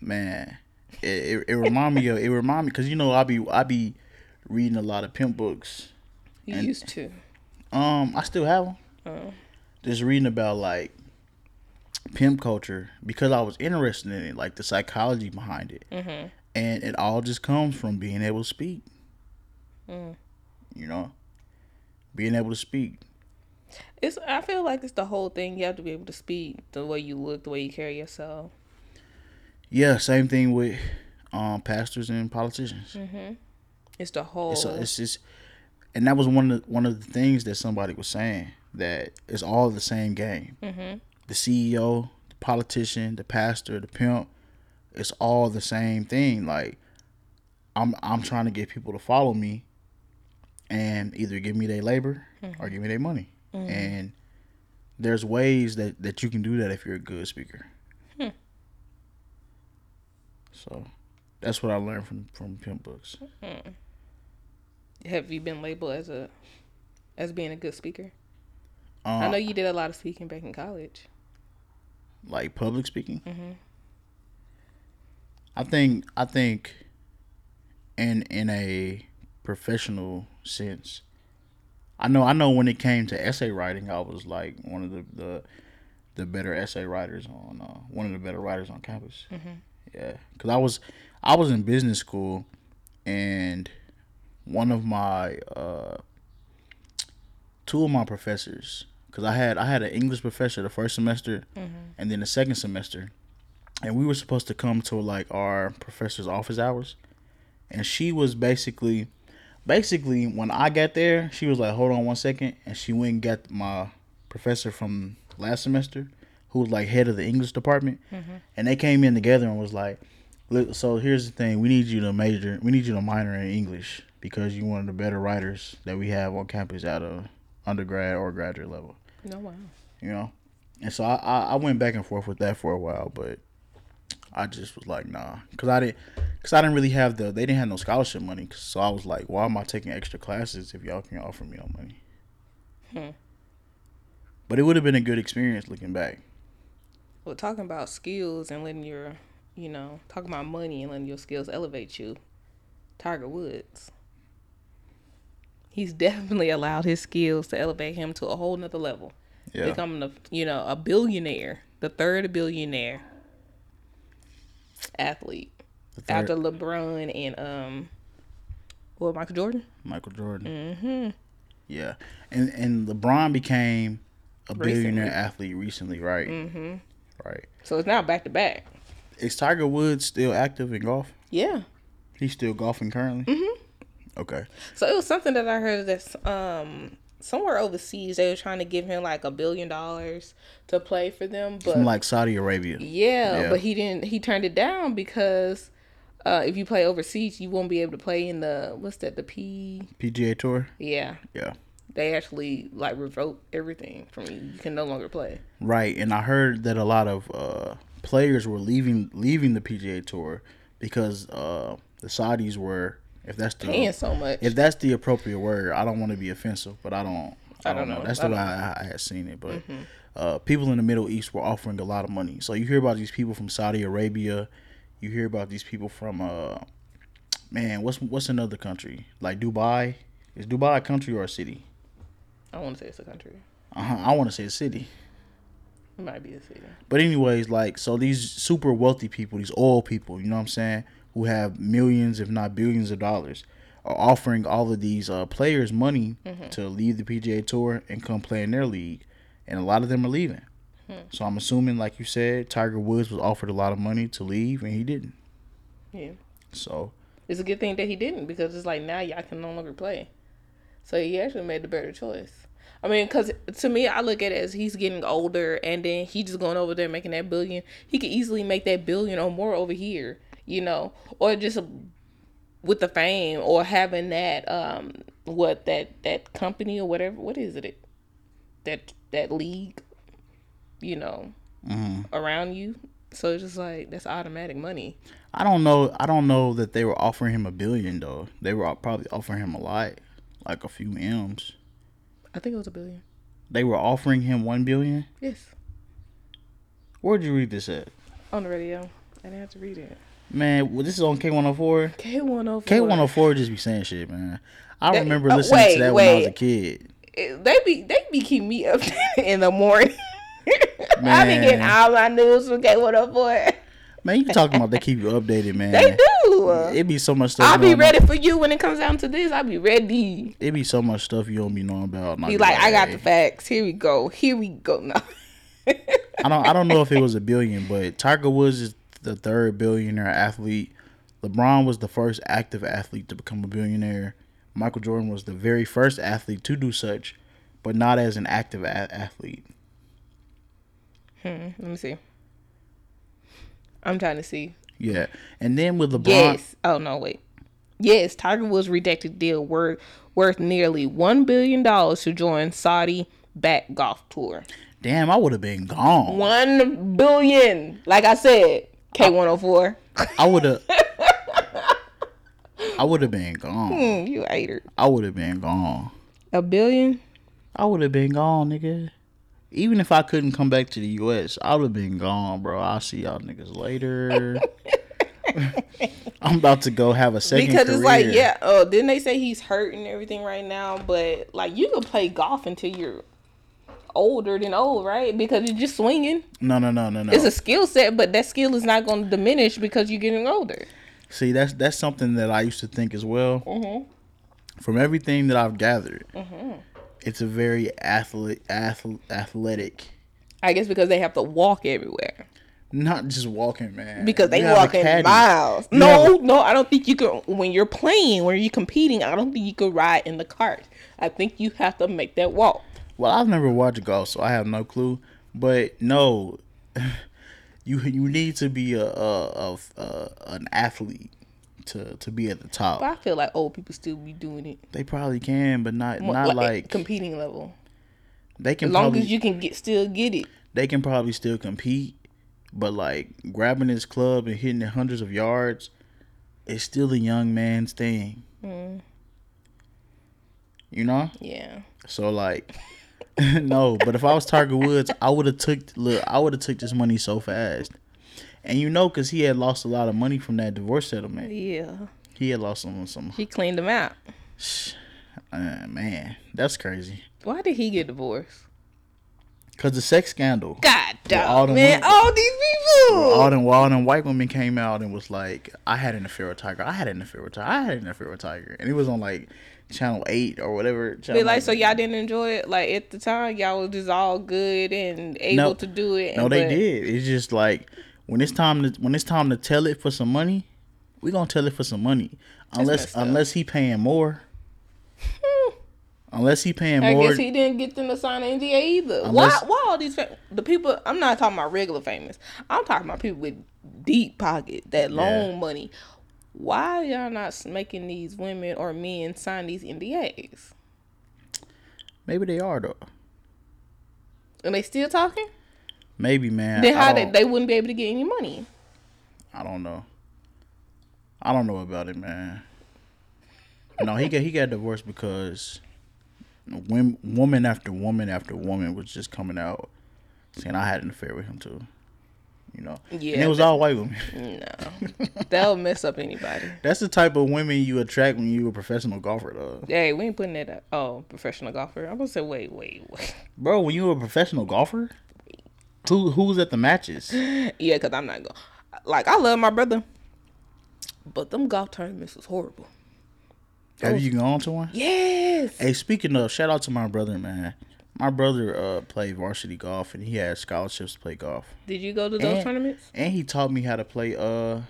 man. It it, it remind me of it remind me because you know I be I be reading a lot of pimp books. you And- used to. Um, I still have them. Oh. Just reading about like pimp culture because I was interested in it, like the psychology behind it, Mm-hmm. and it all just comes from being able to speak. Mm. You know, being able to speak. It's. I feel like it's the whole thing. You have to be able to speak, the way you look, the way you carry yourself. Yeah, same thing with um pastors and politicians. Mm-hmm. It's the whole. It's, it's just, and that was one of the, one of the things that somebody was saying that it's all the same game. mm-hmm. The CEO, the politician, the pastor, the pimp, it's all the same thing. Like, I'm I'm trying to get people to follow me, and either give me their labor or give me their money. And there's ways that that you can do that if you're a good speaker. Hmm. So, that's what I learned from from pimp books. Have you been labeled as a, as being a good speaker? Uh, I know you did a lot of speaking back in college. like public speaking. Mhm. I think I think in in a professional sense, I know I know when it came to essay writing, I was like one of the the, the better essay writers on uh, one of the better writers on campus. Mhm. Yeah, because I was I was in business school, and one of my uh, two of my professors, because I had I had an English professor the first semester, and then the second semester, and we were supposed to come to like our professor's office hours, and she was basically, basically when I got there, she was like, "Hold on one second. and she went and got my professor from last semester, who was like head of the English department, and they came in together and was like, "Look, so here's the thing: we need you to major, we need you to minor in English because you're one of the better writers that we have on campus at a undergrad or graduate level." No wow. you know. And so I, I, I went back and forth with that for a while, but I just was like, nah, cause I didn't, cause I didn't really have the, they didn't have no scholarship money, so I was like, why am I taking extra classes if y'all can offer me no money? Hmm. But it would have been a good experience looking back. Well, talking about skills and letting your, you know, talking about money and letting your skills elevate you, Tiger Woods. He's definitely allowed his skills to elevate him to a whole nother level. Yeah, Becoming a, you know, a billionaire, the third billionaire athlete after LeBron and um, well, Michael Jordan. Michael Jordan. Mm-hmm. Yeah, and and LeBron became a billionaire Recently. athlete recently, right? Mm-hmm. Right. So it's now back to back. Is Tiger Woods still active in golf? Yeah. He's still golfing currently. Mhm. Okay. So it was something that I heard that's um somewhere overseas. They were trying to give him like a billion dollars to play for them, but From like Saudi Arabia. yeah, Yeah. but he didn't. He turned it down because uh, if you play overseas, you won't be able to play in the what's that? The P. PGA Tour. Yeah, Yeah. They actually like revoke everything from you. You can no longer play. Right, and I heard that a lot of uh, players were leaving leaving the PGA Tour because uh, the Saudis were, if that's the Paying so much. if that's the appropriate word, I don't want to be offensive, but I don't. I, I don't don't know. know. That's I the way I, I had seen it, but uh, people in the Middle East were offering a lot of money. So you hear about these people from Saudi Arabia, you hear about these people from uh, man, what's what's another country like Dubai? Is Dubai a country or a city? I want to say it's a country. Uh-huh, I want to say a city. It might be a city. But anyways, like so these super wealthy people, these oil people, you know what I'm saying, who have millions if not billions of dollars, are offering all of these uh, players money to leave the PGA Tour and come play in their league, and a lot of them are leaving. So I'm assuming, like you said, Tiger Woods was offered a lot of money to leave, and he didn't. Yeah. So It's a good thing that he didn't because it's like now y'all can no longer play. So he actually made the better choice. I mean, because to me, I look at it as he's getting older and then he just going over there making that billion. He could easily make that billion or more over here, you know, or just with the fame or having that, um, what, that, that company or whatever. What is it? That, that league, you know, around you. So it's just like, that's automatic money. I don't know. I don't know that they were offering him a billion though. They were probably offering him a lot, like a few m's. I think it was a billion. They were offering him one billion. Yes. Where'd you read this at? On the radio. I didn't have to read it. Man, well, this is on K104. K104. K104 just be saying shit, man. I They- remember uh, listening wait, to that when I was a kid. It- They be they be keeping me up in the morning. I be getting all my news from K104. Man, you talking about they keep you updated, man. They do. It be so much stuff. I'll be ready for you when it comes down to this. I'll be ready. It be so much stuff you don't be knowing about. and Be like, I got the facts. Here we go. Here we go. No. I don't. I don't know if it was a billion, but Tiger Woods is the third billionaire athlete. LeBron was the first active athlete to become a billionaire. Michael Jordan was the very first athlete to do such, but not as an active a- athlete. Hmm. Let me see. I'm trying to see. Yeah, and then with LeBron, Yes. Oh no, wait. Yes, Tiger Woods redacted deal worth worth nearly one billion dollars to join Saudi back golf tour. damn, I would have been gone. One billion. Like I said, K one hundred four. I would have. I would have been gone. Hmm, You hater. I would have been gone. A billion? I would have been gone, nigga. Even if I couldn't come back to the U.S., I would have been gone, bro. I'll see y'all niggas later. I'm about to go have a second Because career. it's like, yeah. Oh, didn't they say he's hurt and everything right now? But like, you can play golf until you're older than old, right? Because you're just swinging. No, no, no, no, no. It's a skill set, but that skill is not going to diminish because you're getting older. See, that's that's something that I used to think as well. Mm-hmm. From everything that I've gathered, mm-hmm. It's a very athlete, athlete, athletic. I guess because they have to walk everywhere. Not just walking, man. because they walk have a walking caddy. miles. You No, no, I don't think you can. When you're playing, when you're competing, I don't think you could ride in the cart. I think you have to make that walk. Well, I've never watched golf, so I have no clue. But no, you you need to be a, a, a, a an athlete to to be at the top. But I feel like old people still be doing it. They probably can, but not More not like competing level. they can As long probably as you can get still get it. they can probably still compete, but like grabbing this club and hitting it hundreds of yards is still a young man's thing. Mm. You know, Yeah. so like. no, but if I was Tiger Woods, I would have took look. I would have took this money so fast, and you know, cause he had lost a lot of money from that divorce settlement. Yeah. He had lost some some. He cleaned them out. Uh, man, that's crazy. Why did he get divorced? Cause the sex scandal. God damn, man. women- All these people. All them, all them white women came out and was like, "I had an affair with Tiger. I had an affair with Tiger. I had an affair with Tiger," and it was on like channel eight or whatever. Channel like, so y'all didn't enjoy it? Like at the time, y'all was just all good and able No. to do it. No, and- they but- did. It's just like when it's time to when it's time to tell it for some money, we gonna tell it for some money. Unless unless he paying more. Unless he paying more. I guess he didn't get them to sign an NDA either. Unless- why? Why all these fa- the people? I'm not talking about regular famous. I'm talking about people with deep pocket that loan Yeah. money. Why y'all not making these women or men sign these NDAs? Maybe they are though. And they still talking? Maybe man. then how they they wouldn't be able to get any money? I don't know. I don't know about it, man. No, he got he got divorced because women, woman after woman after woman was just coming out saying I had an affair with him too. You know, Yeah, and it was that- all white women. No, that'll mess up anybody. That's the type of women you attract when you a professional golfer, though. Hey, we ain't putting that up. Oh, professional golfer. I'm gonna say, wait, wait, wait. Bro, when you a professional golfer, who who's at the matches? Yeah, cause I'm not going. Like I love my brother, but them golf tournaments was horrible. Have you gone to one? Yes. Hey, speaking of, shout out to my brother, man. My brother uh played varsity golf and he had scholarships to play golf. Did you go to those And- tournaments? And he taught me how to play uh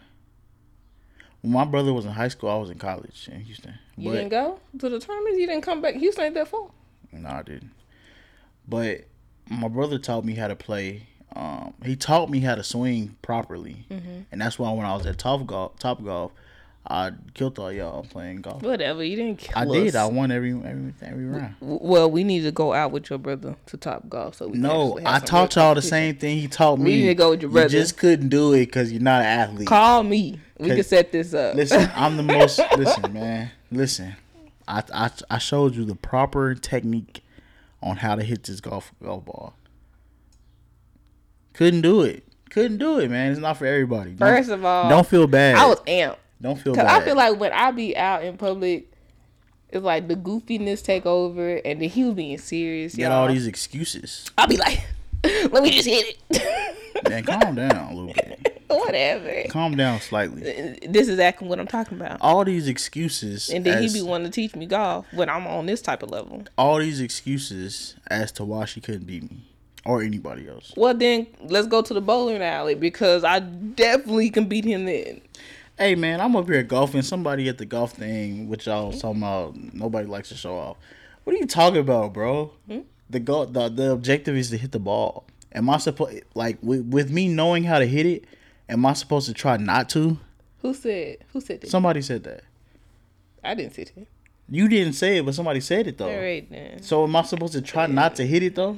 when my brother was in high school, I was in college in Houston. You But didn't go to the tournaments. You didn't come back. Houston ain't that far. no, I didn't. But my brother taught me how to play um he taught me how to swing properly. Mm-hmm. And that's why when I was at Top Golf Top Golf, I killed all y'all playing golf. Whatever. You didn't. Kill I us. did. I won every every every round. Well, we need to go out with your brother to Top Golf. So we No, I taught y'all the same thing he taught me. We need to go with your brother. You just couldn't do it because you're not an athlete. Call me. We can set this up. Listen, I'm the most. listen, man. Listen, I, I I showed you the proper technique on how to hit this golf golf ball. Couldn't do it. Couldn't do it, man. It's not for everybody. Don't, First of all, don't feel bad. I was amped. don't feel Cause bad. I feel like when I be out in public, it's like the goofiness take over, and then he was being serious. you got all these excuses. I'll be like, let me just hit it. Man, calm down a little bit. Whatever. Calm down slightly. This is exactly what I'm talking about. All these excuses, And then as- he be wanting to teach me golf when I'm on this type of level. all these excuses as to why she couldn't beat me or anybody else. Well, then let's go to the bowling alley because I definitely can beat him then. Hey man, I'm up here golfing. Somebody at the golf thing, which y'all was talking about, nobody likes to show off. What are you talking about, bro? Hmm? The go the, the objective is to hit the ball. Am I supposed like with, with me knowing how to hit it? Am I supposed to try not to? Who said? Who said that? Somebody said that. I didn't say that. You didn't say it, but somebody said it though. All right then. So am I supposed to try not to hit it though?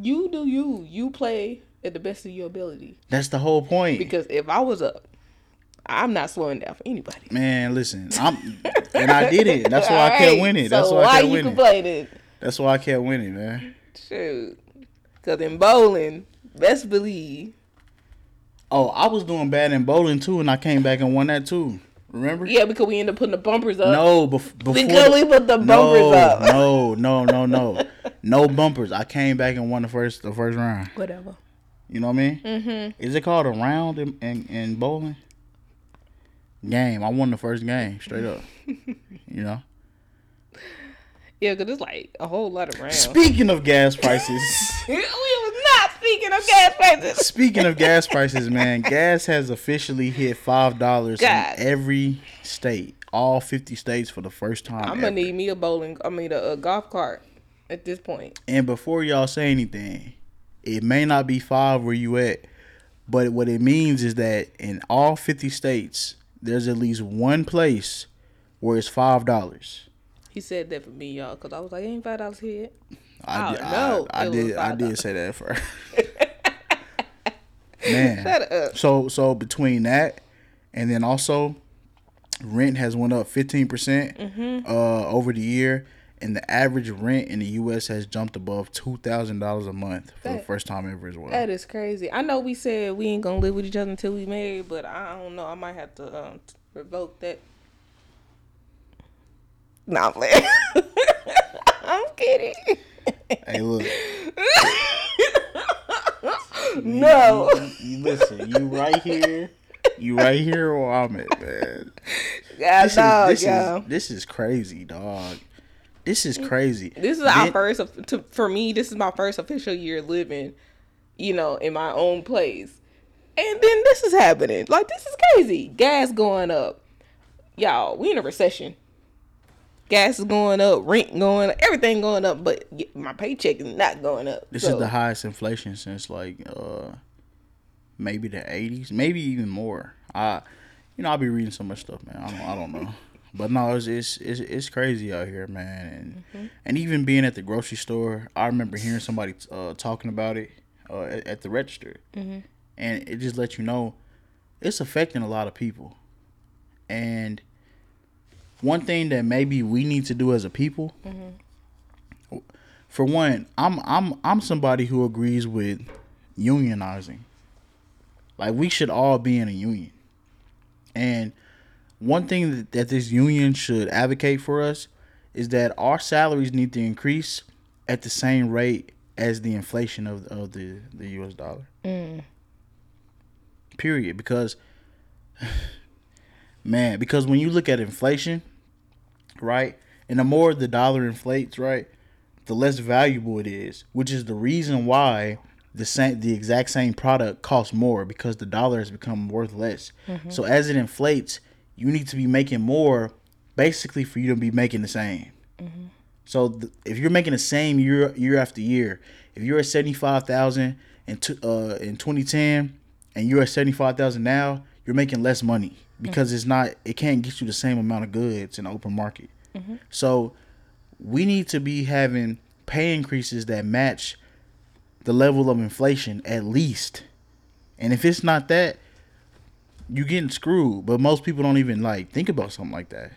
You do you. You play at the best of your ability. That's the whole point. Because if I was up, I'm not slowing down for anybody. Man, listen, I'm and I did it. That's why I kept Alright, winning. That's so why I kept you winning. complaining? That's why I kept winning, man. Shoot. Because in bowling, best believe. Oh, I was doing bad in bowling too, and I came back and won that too. Remember? Yeah, because we ended up putting the bumpers up. No, bef- before Because the- we put the bumpers no, up. no, no, no, no, no bumpers. I came back and won the first the first round. Whatever. You know what I mean? Mm-hmm. Is it called a round in, in, in bowling? Game. I won the first game straight up. you know. Yeah, because it's like a whole lot of rounds. Speaking of gas prices. we was not speaking of gas prices. Speaking of gas prices, man, gas has officially hit five dollars in every state, all fifty states for the first time. I'm gonna need me a bowling. I mean a, a golf cart at this point. And before y'all say anything, it may not be five where you at, but what it means is that in all fifty states, there's at least one place where it's five dollars. He said that for me, y'all, because I was like, ain't five dollars here. I, Oh, did- no, I, I did. I did say that first. Man, Shut up. So so between that and then also rent has went up 15% Mm-hmm. uh over the year and the average rent in the US has jumped above $2,000 a month for the first time ever as well. That is crazy. I know we said we ain't gonna live with each other until we married, but I don't know. I might have to um, revoke that. Nah, I'm. I'm kidding. Hey, look. no. You listen, you right here. You right here where I'm at, man. God, This dog, is this y'all. is this is crazy, dog. This is crazy. This is our first. To, for me, this is my first official year living, you know, in my own place, and then this is happening. Like this is crazy. Gas going up, y'all. We in a recession. Gas is going up, rent going up, everything going up, but my paycheck is not going up. This so. is the highest inflation since like uh maybe the eighties, maybe even more. I you know, I'll be reading so much stuff, man. I don't I don't know. But no, it's it's it's, it's crazy out here, man. And mm-hmm. and even being at the grocery store, I remember hearing somebody uh, talking about it uh, at, at, the register, mm-hmm. and it just lets you know it's affecting a lot of people. And one thing that maybe we need to do as a people, mm-hmm. for one, I'm I'm I'm somebody who agrees with unionizing. Like we should all be in a union, and one thing that, that this union should advocate for us is that our salaries need to increase at the same rate as the inflation of, of the, the US dollar. Mm. Period. Because, man, because when you look at inflation, right, and the more the dollar inflates, right, the less valuable it is, which is the reason why the same the exact same product costs more because the dollar has become worth less. Mm-hmm. So as it inflates, you need to be making more basically for you to be making the same. Mm-hmm. So th- if you're making the same year year after year, if you're at seventy five thousand in t- uh, in 2010 and you're at seventy five thousand now, you're making less money because mm-hmm. it's not it can't get you the same amount of goods in the open market. Mm-hmm. So we need to be having pay increases that match the level of inflation at least. And if it's not that, you're getting screwed. But most people don't even like think about something like that.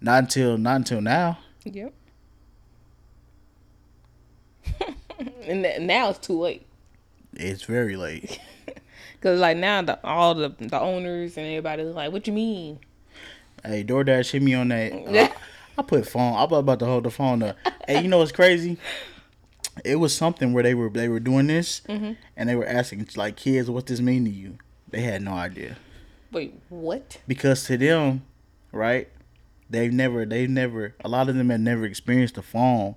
Not until not until now. Yep. and now it's too late. It's very late. Cause like now the all the the owners and everybody's like, "What you mean?" Hey, DoorDash hit me on that. I, I put phone. I was about to hold the phone up. hey, you know what's crazy? It was something where they were they were doing this, mm-hmm. and they were asking like kids, "What this mean to you?" They had no idea. Wait, what? Because to them, right? They've never, they've never. A lot of them have never experienced a phone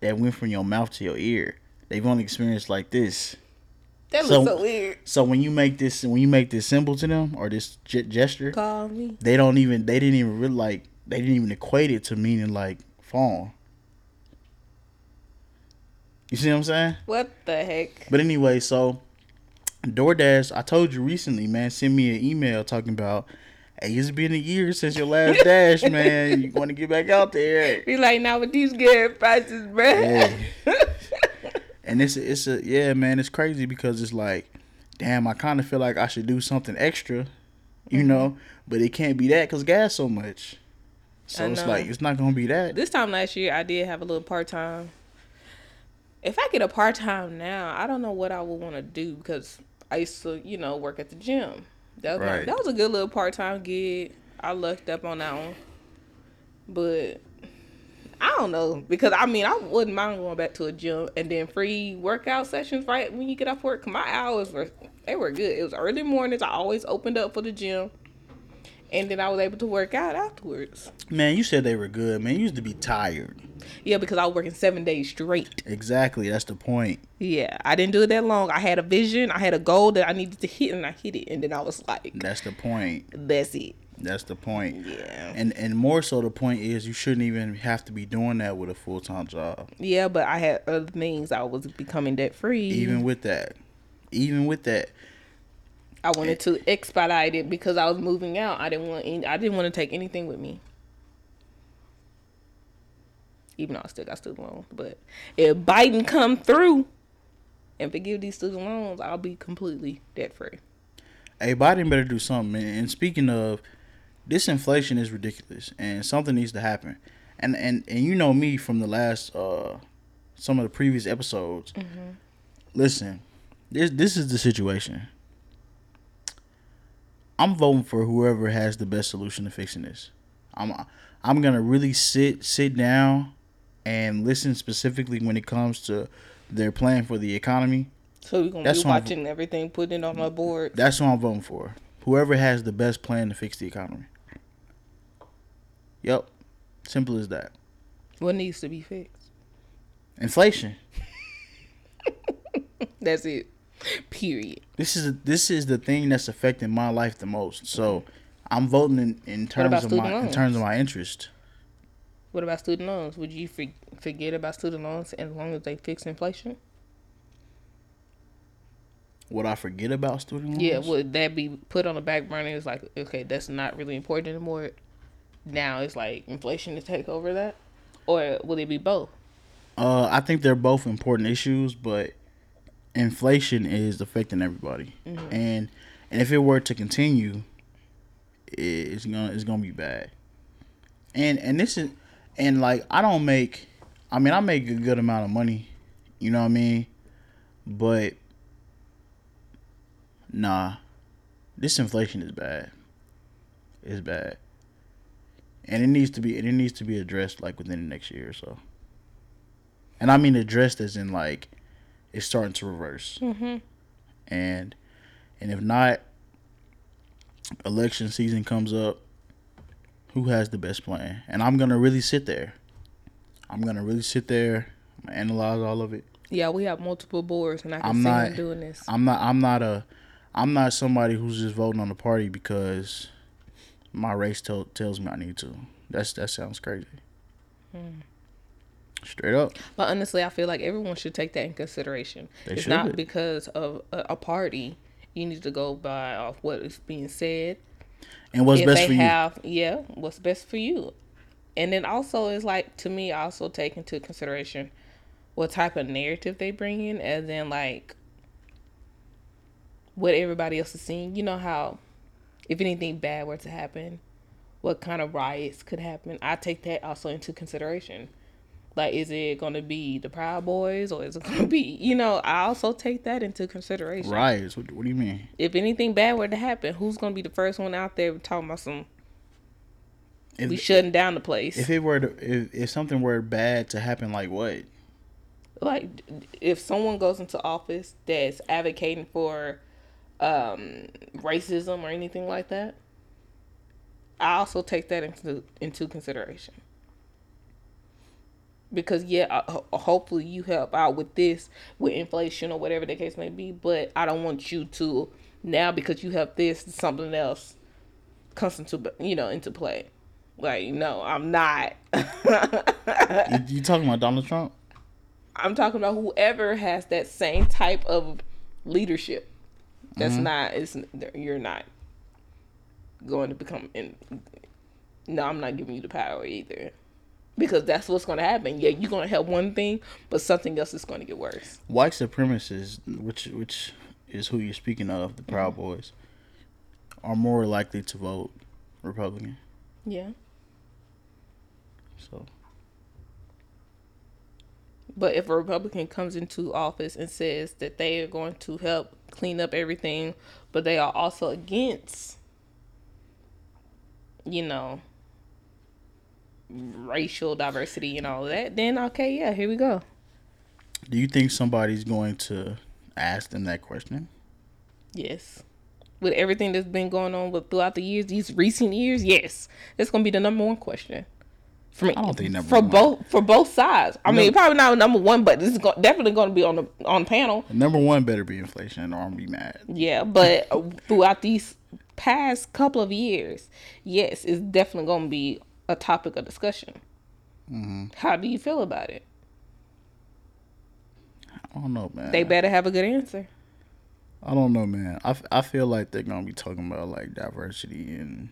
that went from your mouth to your ear. They've only experienced like this. That so, so weird. So when you make this, when you make this symbol to them or this gesture, call me. They don't even. They didn't even really like. They didn't even equate it to meaning like phone. You see what I'm saying? What the heck? But anyway, so DoorDash, I told you recently, man, send me an email talking about, hey, it's been a year since your last dash, man. You want to get back out there? Be like, now with these good prices, bro. Yeah. and it's a, it's a yeah, man, it's crazy because it's like, damn, I kind of feel like I should do something extra, you mm-hmm. know, but it can't be that because gas so much. So it's like it's not gonna be that. This time last year, I did have a little part time. If I get a part time now, I don't know what I would want to do because I used to, you know, work at the gym. That was, right. that was a good little part time gig. I lucked up on that one. But I don't know because I mean I wouldn't mind going back to a gym and then free workout sessions right when you get off work. My hours were they were good. It was early mornings. I always opened up for the gym and then I was able to work out afterwards. Man, you said they were good. Man, you used to be tired. Yeah, because I was working seven days straight. Exactly, that's the point. Yeah, I didn't do it that long. I had a vision. I had a goal that I needed to hit, and I hit it. And then I was like, "That's the point. That's it." That's the point. Yeah. And and more so, the point is you shouldn't even have to be doing that with a full time job. Yeah, but I had other things. I was becoming debt free. Even with that, even with that, I wanted to expedite it because I was moving out. I didn't want any, I didn't want to take anything with me. Even though I still got student loans, but if Biden come through and forgive these student loans, I'll be completely debt free. Hey, Biden better do something. And speaking of, this inflation is ridiculous, and something needs to happen. And and and you know me from the last uh some of the previous episodes. Mm-hmm. Listen, this this is the situation. I'm voting for whoever has the best solution to fixing this. I'm I'm gonna really sit sit down and listen specifically when it comes to their plan for the economy. So we're gonna that's be watching everything, putting it on my board. That's what I'm voting for. Whoever has the best plan to fix the economy. Yep. Simple as that. What needs to be fixed? Inflation. that's it. Period. This is this is the thing that's affecting my life the most. So I'm voting in, in terms of my loans? in terms of my interest. What about student loans? Would you forget about student loans as long as they fix inflation? Would I forget about student loans? Yeah, would that be put on the back burner? It's like, okay, that's not really important anymore. Now it's like inflation to take over that, or will it be both? Uh, I think they're both important issues, but inflation is affecting everybody, Mm-hmm. and and if it were to continue, it's gonna it's gonna be bad. And and this is and like I don't make, I mean I make a good amount of money, you know what I mean, but nah, this inflation is bad. It's bad, and it needs to be and it needs to be addressed like within the next year or so. And I mean addressed as in like it's starting to reverse. Mm-hmm. And and if not, election season comes up. Who has the best plan? And I'm gonna really sit there. I'm gonna really sit there, analyze all of it. Yeah, we have multiple boards, and I can I'm see not- them doing this. I'm not. I'm not a. I'm not somebody who's just voting on the party because my race tell, tells me I need to. That's that sounds crazy. Hmm. Straight up. But honestly, I feel like everyone should take that in consideration. They it's should. not because of a, a party. You need to go by off what is being said. And what's if best for you? yeah, what's best for you. And then also, it's like to me, also take into consideration what type of narrative they bring in, and then like what everybody else is seeing. You know how, if anything bad were to happen, what kind of riots could happen. I take that also into consideration. Like, is it going to be the Proud Boys or is it going to be, you know, I also take that into consideration. Riots. What, what do you mean? If anything bad were to happen, who's going to be the first one out there talking about some, If, we shutting down the place? if it were to, if, if something were bad to happen, like what? like, if someone goes into office that's advocating for um, racism or anything like that, I also take that into into consideration. Because yeah, hopefully you help out with this, with inflation or whatever the case may be. But I don't want you to now because you have this something else comes into you know into play. Like no, I'm not. you, you talking about Donald Trump? I'm talking about whoever has that same type of leadership. That's not. It's you're not going to become. In, no, I'm not giving you the power either, because that's what's going to happen. Yeah, you're going to help one thing, but something else is going to get worse. White supremacists, which which is who you're speaking of, the Proud Mm-hmm. Boys, are more likely to vote Republican. Yeah, So but if a Republican comes into office and says that they are going to help clean up everything, but they are also against, you know, racial diversity and all that, then okay, yeah, here we go. do you think somebody's going to ask them that question? Yes. With everything that's been going on with throughout the years, these recent years, yes, that's gonna be the number one question. For me, I don't think number for one. both for both sides. I mean, probably not number one, but this is go- definitely going to be on the on the panel. Number one better be inflation, or I'm gonna be mad. Yeah, but throughout these past couple of years, yes, it's definitely going to be a topic of discussion. Mm-hmm. How do you feel about it? I don't know, man. They better have a good answer. I don't know, man. I, f- I feel like they're gonna be talking about like diversity and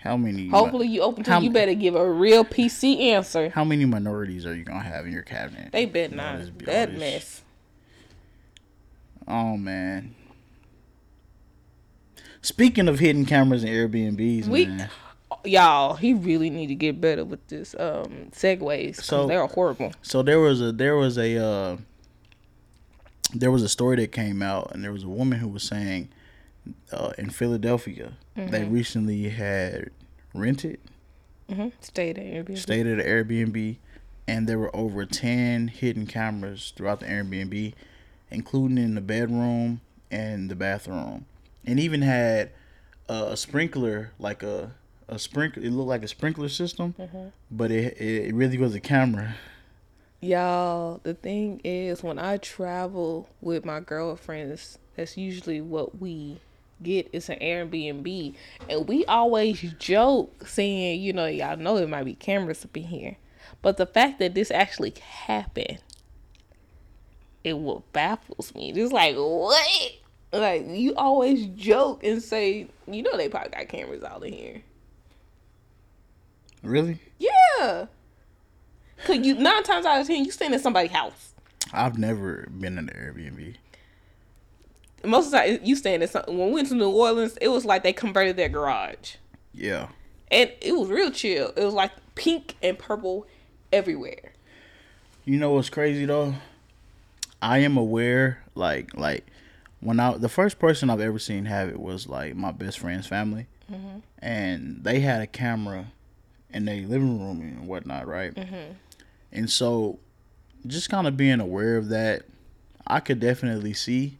how many. Hopefully, you open to. How- You better give a real PC answer. How many minorities are you gonna have in your cabinet? They All not. That mess. Oh man. Speaking of hidden cameras and Airbnbs, We- man. Y'all, he really need to get better with this um segues. So So- they're horrible. So there was a there was a uh, there was a story that came out, and there was a woman who was saying uh, in Philadelphia they recently had rented, hmm Stay there. Airbnb. stayed at an Airbnb, and there were over ten hidden cameras throughout the Airbnb, including in the bedroom and the bathroom, and even had uh, a sprinkler like a a sprinkler. It looked like a sprinkler system, but it it really was a camera. Y'all, the thing is, when I travel with my girlfriends, that's usually what we get is an Airbnb, and we always joke saying, you know, y'all know it might be cameras up in here, but the fact that this actually happened, it what baffles me. It's like what? Like you always joke and say, you know, they probably got cameras all in here. Really? Yeah. Cause you nine times out of ten you staying in somebody's house. I've never been in the Airbnb. Most of the time you staying in some when we went to New Orleans, it was like they converted their garage. Yeah. And it was real chill. It was like pink and purple everywhere. You know what's crazy though? I am aware, like, like when I the first person I've ever seen have it was like my best friend's family, mm-hmm. and they had a camera in their living room and whatnot, right? Mm-hmm. And so, just kind of being aware of that, I could definitely see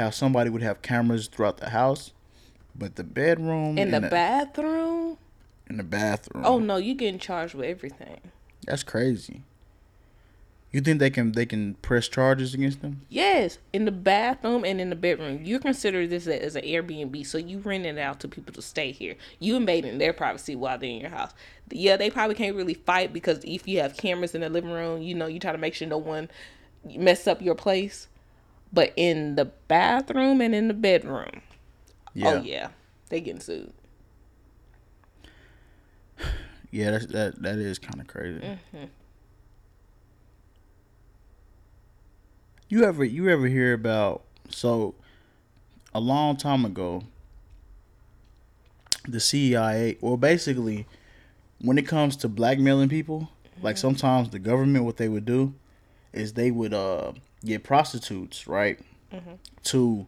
how somebody would have cameras throughout the house, but the bedroom in the, the bathroom, in the bathroom. Oh no, you getting charged with everything. That's crazy. You think they can they can press charges against them? Yes, in the bathroom and in the bedroom. You consider this as an Airbnb, so you rent it out to people to stay here. You invading their privacy while they're in your house. Yeah, they probably can't really fight because if you have cameras in the living room, you know you try to make sure no one mess up your place. But in the bathroom and in the bedroom, yeah. oh yeah, they getting sued. Yeah, that's, that that is kind of crazy. Mm-hmm. You ever you ever hear about so a long time ago the CIA well basically when it comes to blackmailing people, mm-hmm. like sometimes the government what they would do is they would uh get prostitutes, right? Mm-hmm. To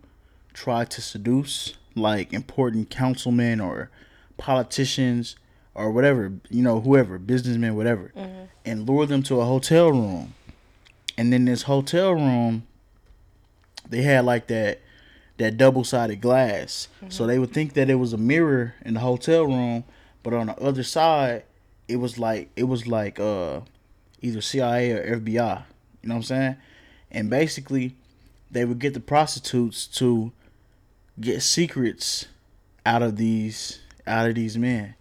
try to seduce like important councilmen or politicians or whatever, you know, whoever, businessmen, whatever, mm-hmm. and lure them to a hotel room and then this hotel room they had like that that double sided glass. Mm-hmm. So they would think that it was a mirror in the hotel room, but on the other side it was like it was like uh either CIA or FBI. You know what I'm saying? And basically they would get the prostitutes to get secrets out of these out of these men.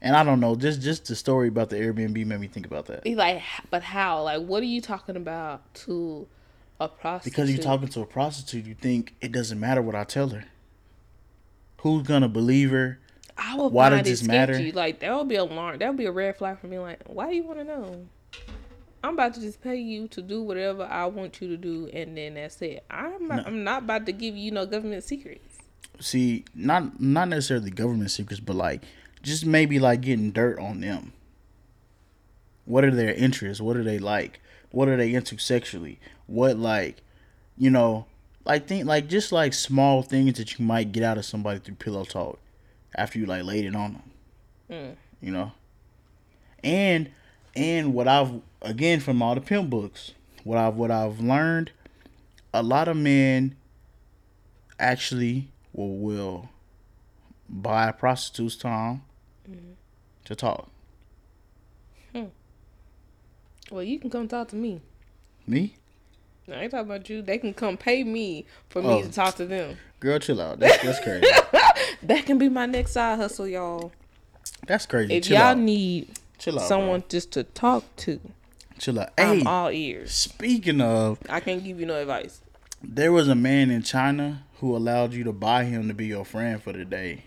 And I don't know, just just the story about the Airbnb made me think about that. Like, but how? Like, what are you talking about to a prostitute? Because you're talking to a prostitute, you think it doesn't matter what I tell her. Who's gonna believe her? I would why does this matter? Like that would be alarm. That would be a red flag for me. Like, why do you want to know? I'm about to just pay you to do whatever I want you to do, and then that's it. I'm not, no. I'm not about to give you no government secrets. See, not not necessarily government secrets, but like just maybe like getting dirt on them. What are their interests? What are they like? What are they into sexually? What like, you know, like think like just like small things that you might get out of somebody through pillow talk after you like laid it on them. Mm. You know, and and what I've again from all the pimp books, what I've what I've learned, a lot of men actually will will buy prostitute's time mm-hmm. to talk. Hmm. Well, you can come talk to me. Me? No, I ain't talking about you. They can come pay me for me oh. to talk to them. Girl, chill out. That's, that's crazy. that can be my next side hustle, y'all. That's crazy. If chill y'all out. need chill out, someone bro. just to talk to, chill out. Hey, I'm all ears. Speaking of, I can't give you no advice. There was a man in China who allowed you to buy him to be your friend for the day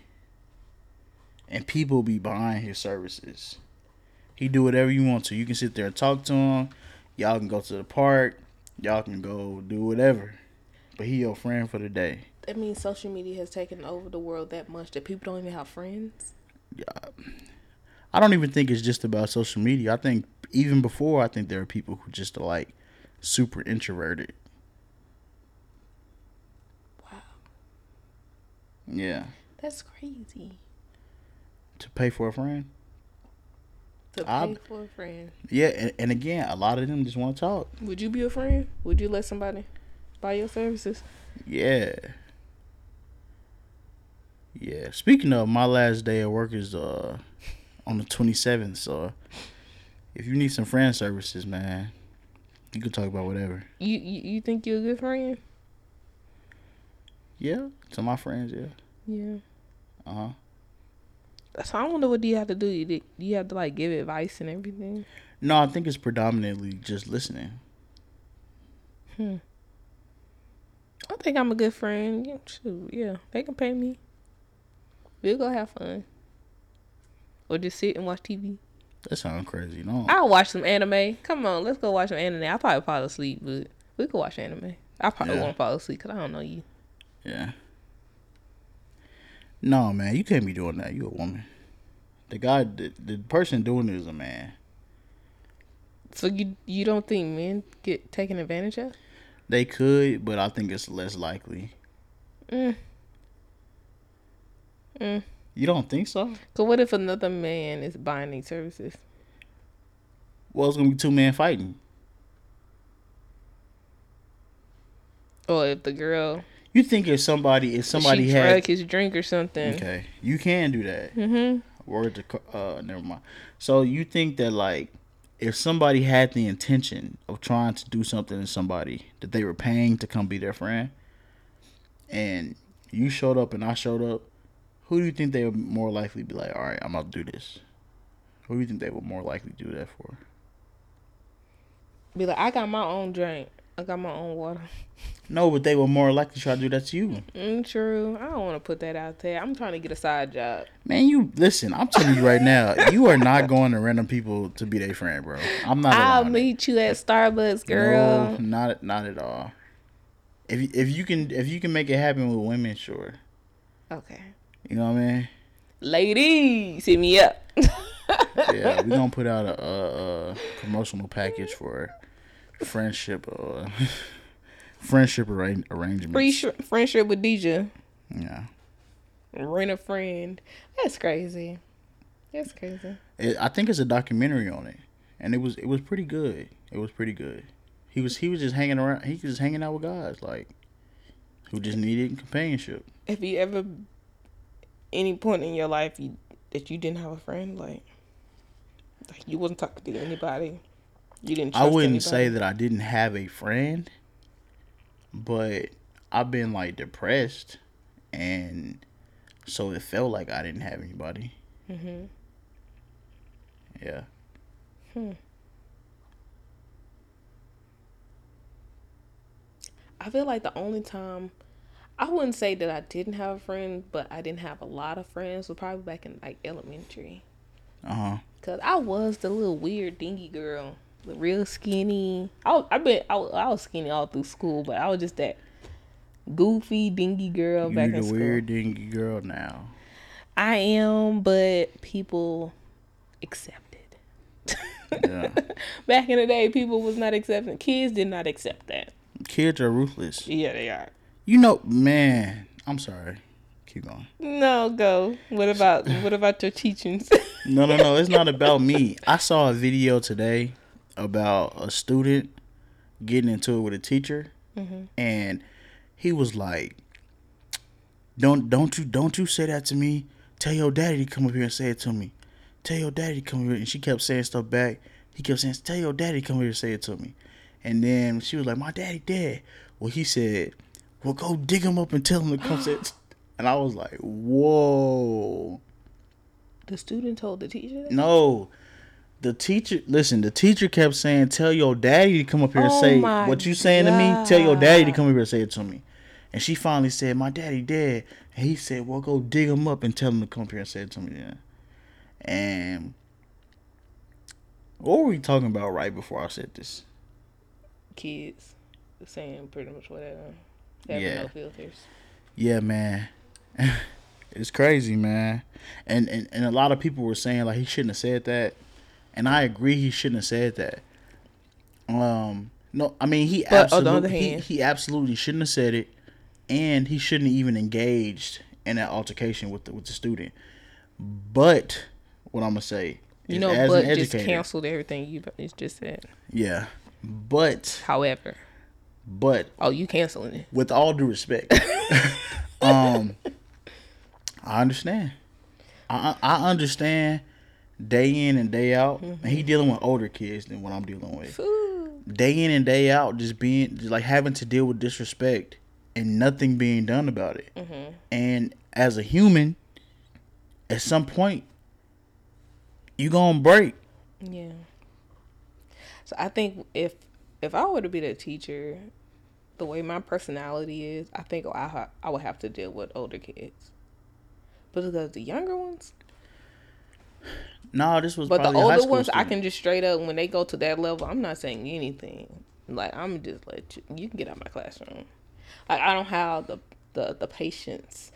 and people be buying his services. He do whatever you want to. You can sit there and talk to him. Y'all can go to the park. Y'all can go do whatever. But he your friend for the day. That means social media has taken over the world that much that people don't even have friends. Yeah. I don't even think it's just about social media. I think even before, I think there are people who just are like super introverted. Wow. Yeah. That's crazy to pay for a friend. To pay I, for a friend. Yeah, and, and again, a lot of them just want to talk. Would you be a friend? Would you let somebody buy your services? Yeah. Yeah. Speaking of, my last day of work is uh on the twenty seventh. So if you need some friend services, man, you can talk about whatever. You you, you think you're a good friend? Yeah, to my friends, yeah. Yeah. Uh huh. So I wonder what do you have to do? You, do you have to like give advice and everything? No, I think it's predominantly just listening. Hmm. I think I'm a good friend. Yeah, shoot, yeah, they can pay me. We'll go have fun. Or just sit and watch TV. That sounds crazy. No. I'll watch some anime. Come on, let's go watch some anime. I'll probably fall asleep, but we could watch anime. I probably Yeah. won't fall asleep because I don't know you. Yeah. No, man, you can't be doing that. You a woman. The guy, the, the person doing it is a man. So you you don't think men get taken advantage of? They could, but I think it's less likely. Mm. Mm. You don't think so? So what if another man is buying these services? Well, it's gonna be two men fighting. Or if the girl You think if somebody, if somebody she had, drug his drink or something? okay, you can do that. Mm-hmm. Word to, uh, never mind. So you think that like, if somebody had the intention of trying to do something to somebody that they were paying to come be their friend, and you showed up and I showed up, who do you think they would more likely be like, all right, I'm about to do this? Who do you think they would more likely do that for? Be like, I got my own drink. I got my own water. No, but they were more likely to try to do that to you. Mm, true. I don't want to put that out there. I'm trying to get a side job. Man, you listen. I'm telling you right now, you are not going to random people to be their friend, bro. I'm not. I'll allowing it. meet you at Starbucks, girl. No, not not at all. If if you can if you can make it happen with women, sure. Okay. You know what I mean? Ladies, hit me up. Yeah, we're gonna put out a, a, a promotional package for friendship uh friendship arra- arrangements. Free sh- friendship with Deejah. Yeah, Rent a friend. That's crazy. That's crazy. it, I think it's a documentary on it, and it was it was pretty good. It was pretty good. He was he was just hanging around. He was just hanging out with guys like who just needed companionship. Have you ever, any point in your life, you that you didn't have a friend, like, like you wasn't talking to anybody, you didn't. I wouldn't anybody? say that I didn't have a friend, but I've been like depressed, and so it felt like I didn't have anybody. Mhm. Yeah. Hmm. I feel like the only time I wouldn't say that I didn't have a friend, but I didn't have a lot of friends was probably back in like elementary. Uh huh. Cause I was the little weird dingy girl, the real skinny. I I been I, was- I was skinny all through school, but I was just that goofy dingy girl back You in the school. weird dingy girl now. I am, but people accepted. Yeah. Back in the day, people was not accepting. Kids did not accept that. Kids are ruthless. Yeah, they are. You know, man. I'm sorry. Keep going. No, go. What about what about your teachings? No, no, no. It's not about me. I saw a video today about a student getting into it with a teacher, mm-hmm. and he was like, "Don't, don't you, don't you say that to me. Tell your daddy to come up here and say it to me. Tell your daddy to come here." And she kept saying stuff back. He kept saying, "Tell your daddy to come here and say it to me." And then she was like, "My daddy dead." Well, he said, "Well, go dig him up and tell him to come say." And I was like, "Whoa." the student told the teacher. that? No. The teacher, listen, the teacher kept saying, Tell your daddy to come up here and Oh say what you saying to me. Tell your daddy to come up here and say it to me. And she finally said, My daddy dead. And he said, Well, go dig him up and tell him to come up here and say it to me. Yeah. And what were we talking about right before I said this? Kids saying pretty much whatever. Having Yeah. no filters. Yeah, man. it's crazy, man. And, and and a lot of people were saying like he shouldn't have said that. And I agree he shouldn't have said that. Um no, I mean he But on the other absolutely he, hand- he absolutely shouldn't have said it and he shouldn't have even engaged in that altercation with the with the student. But what I'm gonna say You know, but just canceled everything you just said. yeah. But However, but oh, you canceling it? with all due respect, um, I understand. I I understand day in and day out, and he dealing with older kids than what I'm dealing with. Ooh. Day in and day out, just being just like having to deal with disrespect and nothing being done about it. Mm-hmm. And as a human, at some point, you gonna break. Yeah. So I think if if I were to be the teacher, the way my personality is, I think I ha- I would have to deal with older kids. But because the younger ones, no, this was. But the older ones, student. I can just straight up when they go to that level, I'm not saying anything. Like I'm just let you. You can get out my classroom. Like I don't have the the the patience.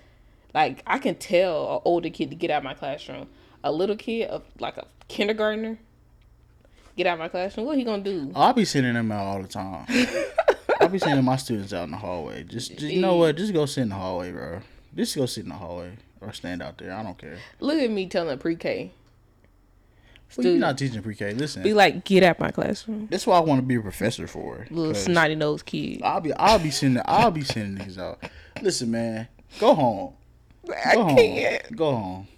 Like I can tell an older kid to get out of my classroom. A little kid of like a kindergartner, get out of my classroom. What he gonna do? I'll be sending them out all the time. Be sending my students out in the hallway. Just, just you know what? Just go sit in the hallway, bro. Just go sit in the hallway or stand out there. I don't care. Look at me telling pre-K. Well, you're not teaching pre-K. Listen, be like, get out my classroom. That's why I want to be a professor for. Little snotty nose kid. I'll be, I'll be sending, I'll be sending these out. Listen, man, go home. Go I home. can't. Go home.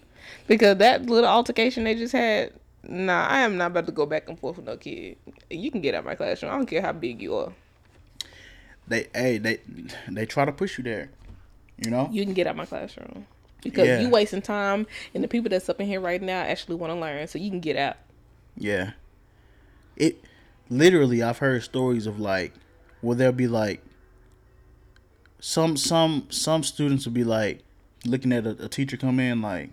Because that little altercation they just had, nah, I am not about to go back and forth with no kid. You can get out my classroom. I don't care how big you are. They, hey, they, they try to push you there. You know. You can get out my classroom because yeah. you wasting time, and the people that's up in here right now actually want to learn, so you can get out. Yeah. It literally, I've heard stories of like, where there'll be like, some some some students will be like, looking at a, a teacher come in like,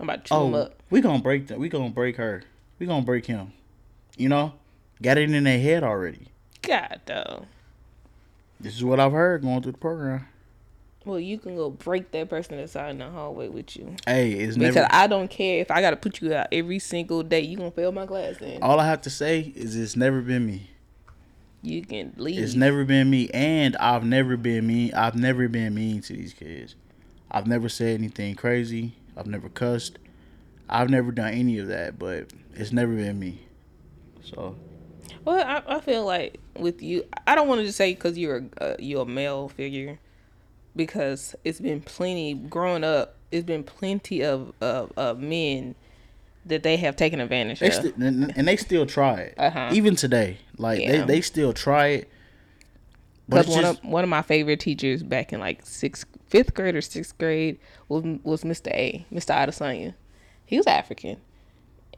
I'm about to chew oh, up. We gonna break that. We gonna break her. We gonna break him. You know, got it in their head already. God though. This is what I've heard going through the program. Well, you can go break that person inside in the hallway with you. Hey, it's because never. I don't care if I got to put you out every single day. You gonna fail my class then. All I have to say is it's never been me. You can leave. It's never been me, and I've never been mean. I've never been mean to these kids. I've never said anything crazy. I've never cussed. I've never done any of that, but it's never been me. So. Well, I, I feel like with you, I don't want to just say because you're a, uh, you're a male figure because it's been plenty growing up. It's been plenty of of, of men that they have taken advantage they of, st- and they still try it. Uh-huh. Even today, like yeah. they they still try it. Because one just... of one of my favorite teachers back in like sixth, fifth grade or sixth grade was was Mr. A, Mr. Adesanya. He was African,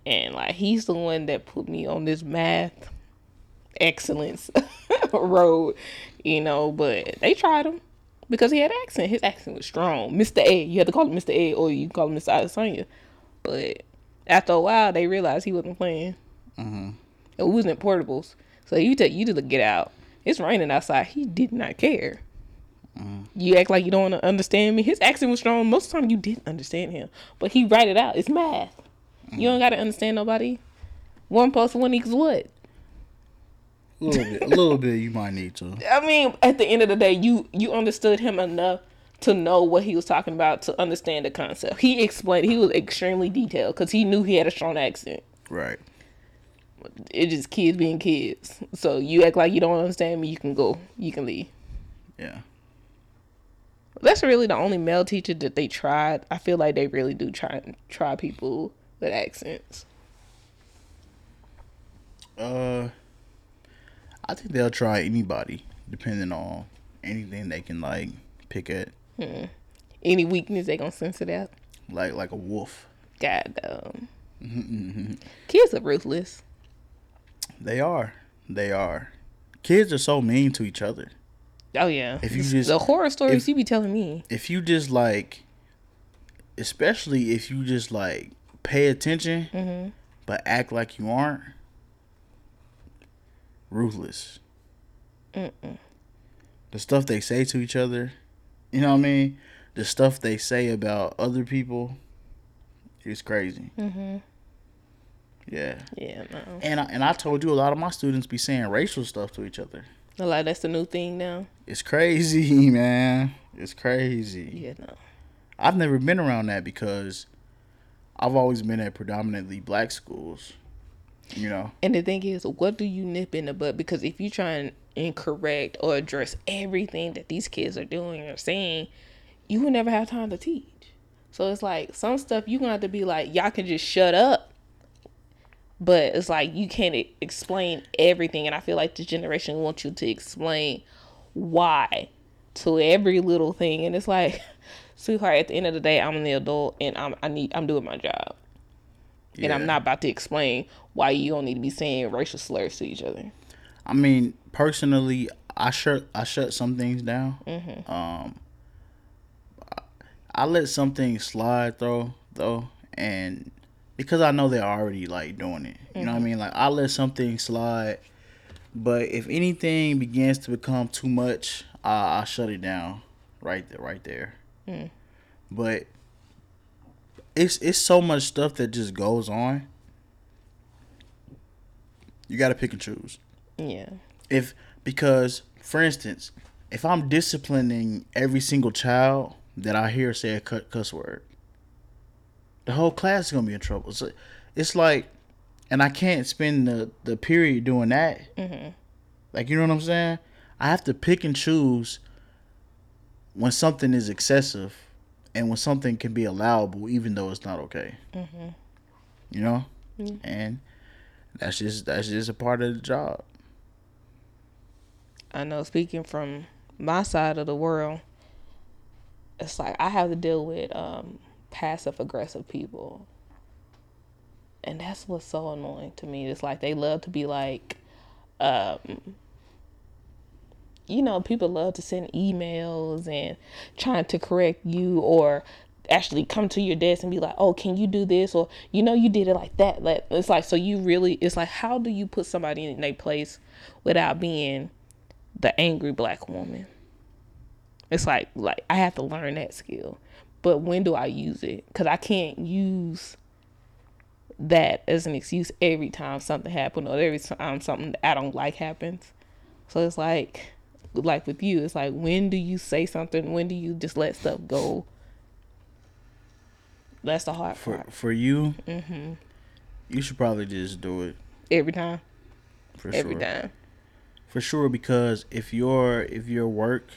and like he's the one that put me on this math excellence road, you know. But they tried him because he had accent. His accent was strong. Mr. A, you had to call him Mr. A or you call him Mr. Adesanya. But after a while, they realized he wasn't playing. Mm-hmm. It wasn't portables. So you take you to get out. It's raining outside. He did not care. Mm-hmm. You act like you don't want to understand me. His accent was strong. Most of the time, you didn't understand him, but he write it out. It's math. Mm-hmm. You don't got to understand nobody. One plus one equals what? A little bit, a little bit. You might need to. I mean, at the end of the day, you you understood him enough to know what he was talking about to understand the concept. He explained. He was extremely detailed because he knew he had a strong accent. Right. It's just kids being kids. So you act like you don't understand me, you can go. You can leave. Yeah. That's really the only male teacher that they tried. I feel like they really do try try people with accents. Uh I think they'll try anybody, depending on anything they can like pick at. Hmm. Any weakness they gonna sense it out. Like like a wolf. God damn. Kids are ruthless. They are. They are. Kids are so mean to each other. Oh yeah. If you just the horror stories if, you be telling me. If you just like, especially if you just like pay attention, mm-hmm. but act like you aren't ruthless. Mm-mm. The stuff they say to each other, you know what I mean? The stuff they say about other people is crazy. Mm-hmm. Yeah. Yeah, no. And I, and I told you a lot of my students be saying racial stuff to each other. Like that's the new thing now. It's crazy, man. It's crazy. Yeah, no. I've never been around that because I've always been at predominantly black schools. You know. And the thing is, what do you nip in the butt? Because if you try and incorrect or address everything that these kids are doing or saying, you will never have time to teach. So it's like some stuff you gonna have to be like, y'all can just shut up. But it's like you can't explain everything, and I feel like this generation wants you to explain why to every little thing, and it's like, sweetheart, at the end of the day, I'm the adult, and I'm I need I'm doing my job, and Yeah. I'm not about to explain why you don't need to be saying racial slurs to each other. I mean, personally, I shut I shut some things down. Mm-hmm. Um, I, I let some things slide though, though, and because I know they're already like doing it. You know what I mean? Like I let some things slide, but if anything begins to become too much, I, I shut it down right there, right there. But it's it's so much stuff that just goes on. You got to pick and choose. Yeah. if because for instance if i'm disciplining every single child that i hear say a cuss word the whole class is gonna be in trouble. So it's like and i can't spend the the period doing that. Mm-hmm. Like you know what i'm saying? I have to pick and choose when something is excessive and when something can be allowable even though it's not okay. You know? And that's just that's just a part of the job. I know speaking from my side of the world, it's like I have to deal with um, passive aggressive people. And that's what's so annoying to me. It's like they love to be like, um, you know, people love to send emails and trying to correct you or actually come to your desk and be like, oh, can you do this? Or, you know, you did it like that. Like, it's like, so you really, it's like, how do you put somebody in their place without being the angry black woman. It's like like I have to learn that skill. But when do I use it? Cuz I can't use that as an excuse every time something happens or every time something I don't like happens. So it's like like with you, it's like when do you say something? When do you just let stuff go? That's the hard for part. for you, mm-hmm. you should probably just do it Every time. for Every sure. time. For sure, because if your if your work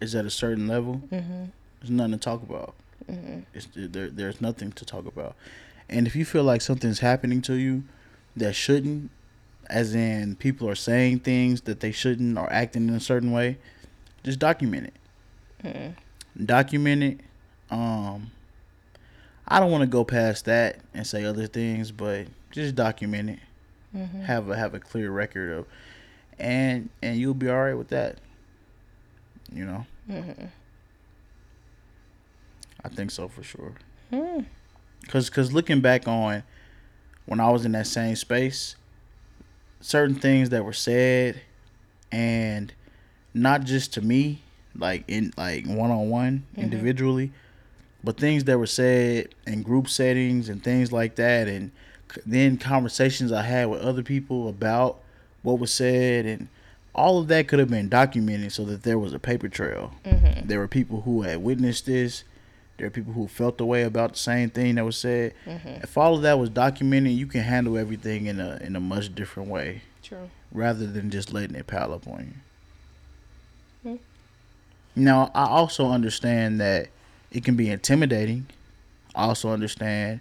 is at a certain level, mm-hmm. there's nothing to talk about. Mm-hmm. It's there. There's nothing to talk about, and if you feel like something's happening to you that shouldn't, as in people are saying things that they shouldn't or acting in a certain way, just document it. Hmm. Document it. Um, I don't want to go past that and say other things, but just document it. Mm-hmm. Have a have a clear record of, and and you'll be all right with that. You know. Mm-hmm. I think so for sure. Hmm. Cause, cause looking back on when I was in that same space, certain things that were said, and not just to me, like in like one on one individually, but things that were said in group settings and things like that, and c- then conversations I had with other people about what was said, and all of that could have been documented so that there was a paper trail. Mm-hmm. There were people who had witnessed this. There are people who felt the way about the same thing that was said. Mm-hmm. If all of that was documented, you can handle everything in a in a much different way True. rather than just letting it pile up on you. Hmm. Now, I also understand that it can be intimidating. I also understand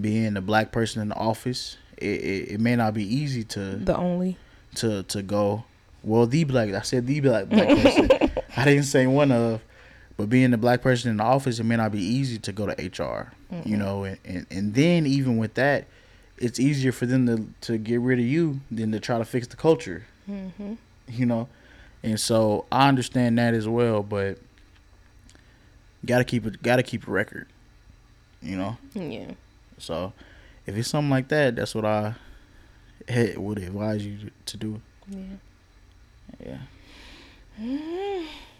being a black person in the office. It, it, it may not be easy to The only. to to go. Well, the black. I said the black black person. I didn't say one of. But being the black person in the office, it may not be easy to go to HR. You know, and, and and then even with that, it's easier for them to to get rid of you than to try to fix the culture. Mm-hmm. You know, and so I understand that as well. But got to keep it. Got to keep a record. You know. Yeah. So if it's something like that, that's what I would advise you to do. Yeah. Yeah.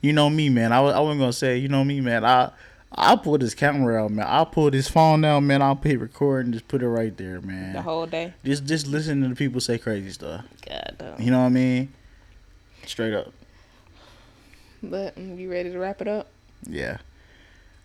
You know me, man. I, I wasn't gonna say, you know me, man. I I pull this camera out, man. I'll pull this phone out, man. I'll hit record and just put it right there, man. The whole day. Just just listen to the people say crazy stuff. God damn. You know what I mean? Straight up. But mm, you ready to wrap it up? Yeah.